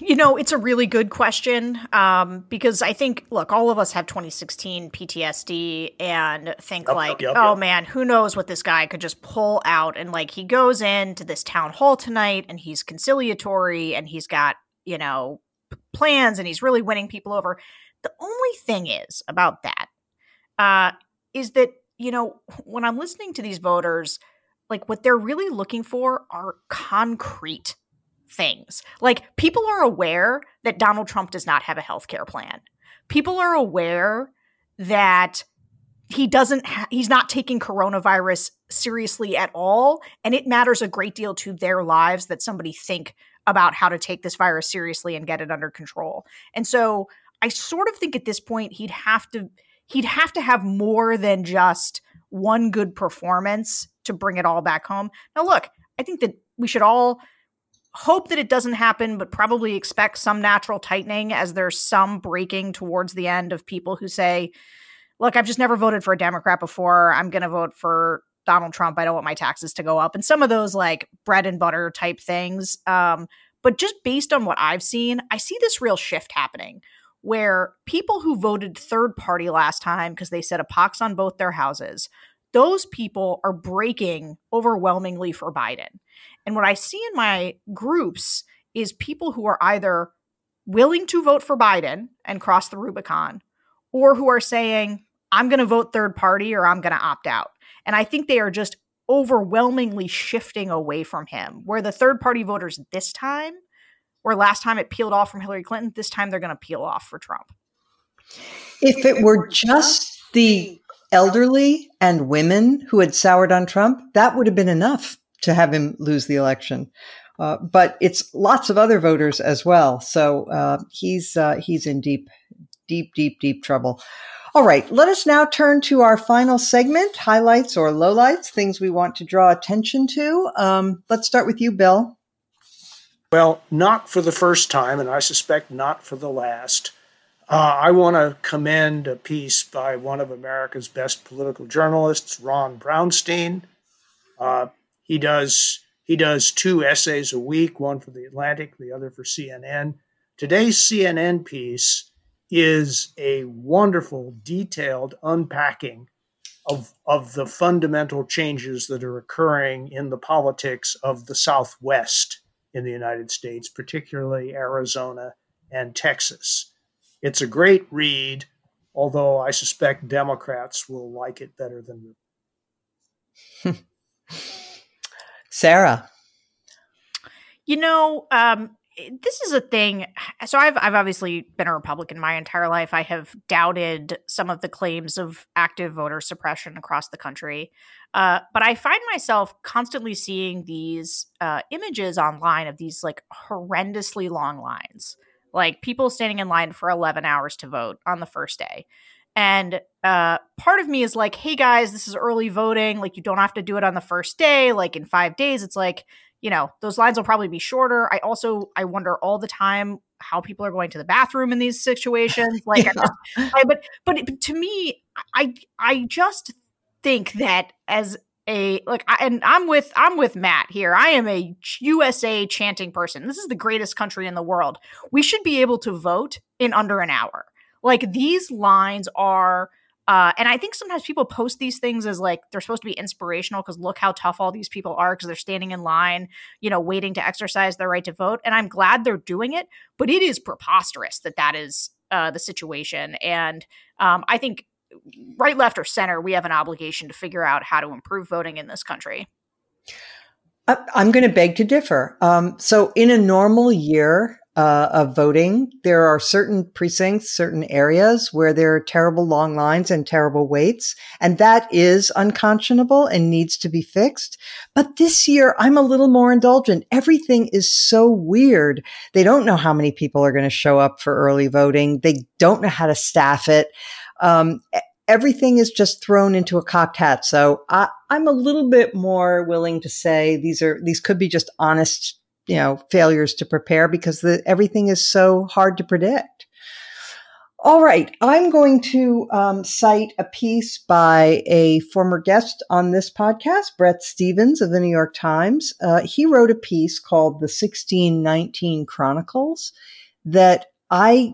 You know, it's a really good question um, because I think, look, all of us have 2016 PTSD and think yep, like, yep, yep, oh man, who knows what this guy could just pull out. And like, he goes into this town hall tonight and he's conciliatory and he's got, you know, plans and he's really winning people over. The only thing is about that uh, is that, you know, when I'm listening to these voters, like what they're really looking for are concrete things. Like people are aware that Donald Trump does not have a health care plan. People are aware that he doesn't ha- he's not taking coronavirus seriously at all and it matters a great deal to their lives that somebody think about how to take this virus seriously and get it under control. And so I sort of think at this point he'd have to he'd have to have more than just one good performance to bring it all back home. Now look, I think that we should all hope that it doesn't happen but probably expect some natural tightening as there's some breaking towards the end of people who say look, I've just never voted for a Democrat before. I'm going to vote for Donald Trump, I don't want my taxes to go up, and some of those like bread and butter type things. Um, but just based on what I've seen, I see this real shift happening where people who voted third party last time because they said a pox on both their houses, those people are breaking overwhelmingly for Biden. And what I see in my groups is people who are either willing to vote for Biden and cross the Rubicon, or who are saying, I'm going to vote third party or I'm going to opt out. And I think they are just overwhelmingly shifting away from him. Where the third party voters this time, where last time it peeled off from Hillary Clinton, this time they're going to peel off for Trump. If it were just the elderly and women who had soured on Trump, that would have been enough to have him lose the election. Uh, but it's lots of other voters as well. So uh, he's uh, he's in deep, deep, deep, deep trouble. All right, let us now turn to our final segment highlights or lowlights, things we want to draw attention to. Um, let's start with you, Bill. Well, not for the first time, and I suspect not for the last. Uh, I want to commend a piece by one of America's best political journalists, Ron Brownstein. Uh, he does he does two essays a week, one for the Atlantic, the other for CNN. Today's CNN piece is a wonderful, detailed unpacking of, of the fundamental changes that are occurring in the politics of the Southwest in the United States, particularly Arizona and Texas. It's a great read, although I suspect Democrats will like it better than you. (laughs) Sarah. You know, um, this is a thing. So I've I've obviously been a Republican my entire life. I have doubted some of the claims of active voter suppression across the country, uh, but I find myself constantly seeing these uh, images online of these like horrendously long lines, like people standing in line for eleven hours to vote on the first day. And uh, part of me is like, hey guys, this is early voting. Like, you don't have to do it on the first day. Like, in five days, it's like, you know those lines will probably be shorter. I also i wonder all the time how people are going to the bathroom in these situations. (laughs) Like yeah. I, I, but but to me i i just think that as a like I, and i'm with i'm with matt here. I am a usa chanting person. This is the greatest country in the world. We should be able to vote in under an hour. Like these lines are uh, and I think sometimes people post these things as like they're supposed to be inspirational because look how tough all these people are because they're standing in line, you know, waiting to exercise their right to vote. And I'm glad they're doing it, but it is preposterous that that is uh, the situation. And um, I think right, left, or center, we have an obligation to figure out how to improve voting in this country. I'm going to beg to differ. Um, so, in a normal year, uh, of voting. There are certain precincts, certain areas where there are terrible long lines and terrible waits. And that is unconscionable and needs to be fixed. But this year, I'm a little more indulgent. Everything is so weird. They don't know how many people are going to show up for early voting. They don't know how to staff it. Um, everything is just thrown into a cocked hat. So I, I'm a little bit more willing to say these are, these could be just honest you know, failures to prepare because the, everything is so hard to predict. All right, I'm going to um, cite a piece by a former guest on this podcast, Bret Stephens of the New York Times. Uh, he wrote a piece called The 1619 Chronicles that I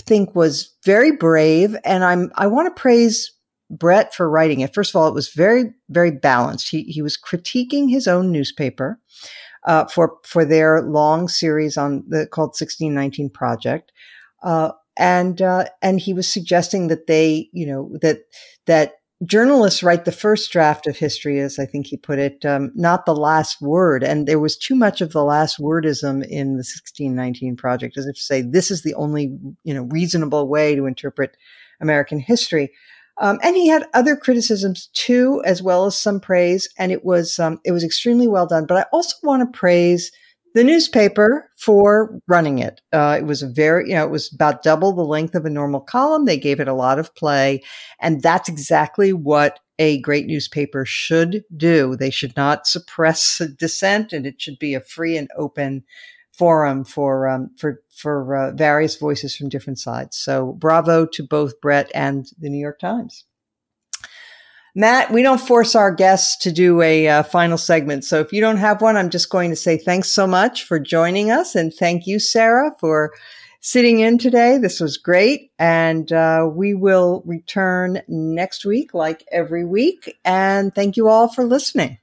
think was very brave, and I'm I want to praise Bret for writing it. First of all, it was very very balanced. He he was critiquing his own newspaper uh, for for their long series on the called 1619 Project. Uh, and uh, and he was suggesting that they, you know, that that journalists write the first draft of history, as I think he put it, um, not the last word. And there was too much of the last wordism in the 1619 Project, as if to say this is the only, you know, reasonable way to interpret American history. Um, and he had other criticisms too, as well as some praise. And it was um, it was extremely well done. But I also want to praise the newspaper for running it. Uh, it was a very, you know, it was about double the length of a normal column. They gave it a lot of play, and that's exactly what a great newspaper should do. They should not suppress (laughs) dissent, and it should be a free and open forum for um, for for uh, various voices from different sides. So bravo to both Bret and the New York Times. Matt, we don't force our guests to do a uh, final segment. So if you don't have one, I'm just going to say thanks so much for joining us. And thank you, Sarah, for sitting in today. This was great. And uh, we will return next week, like every week. And thank you all for listening.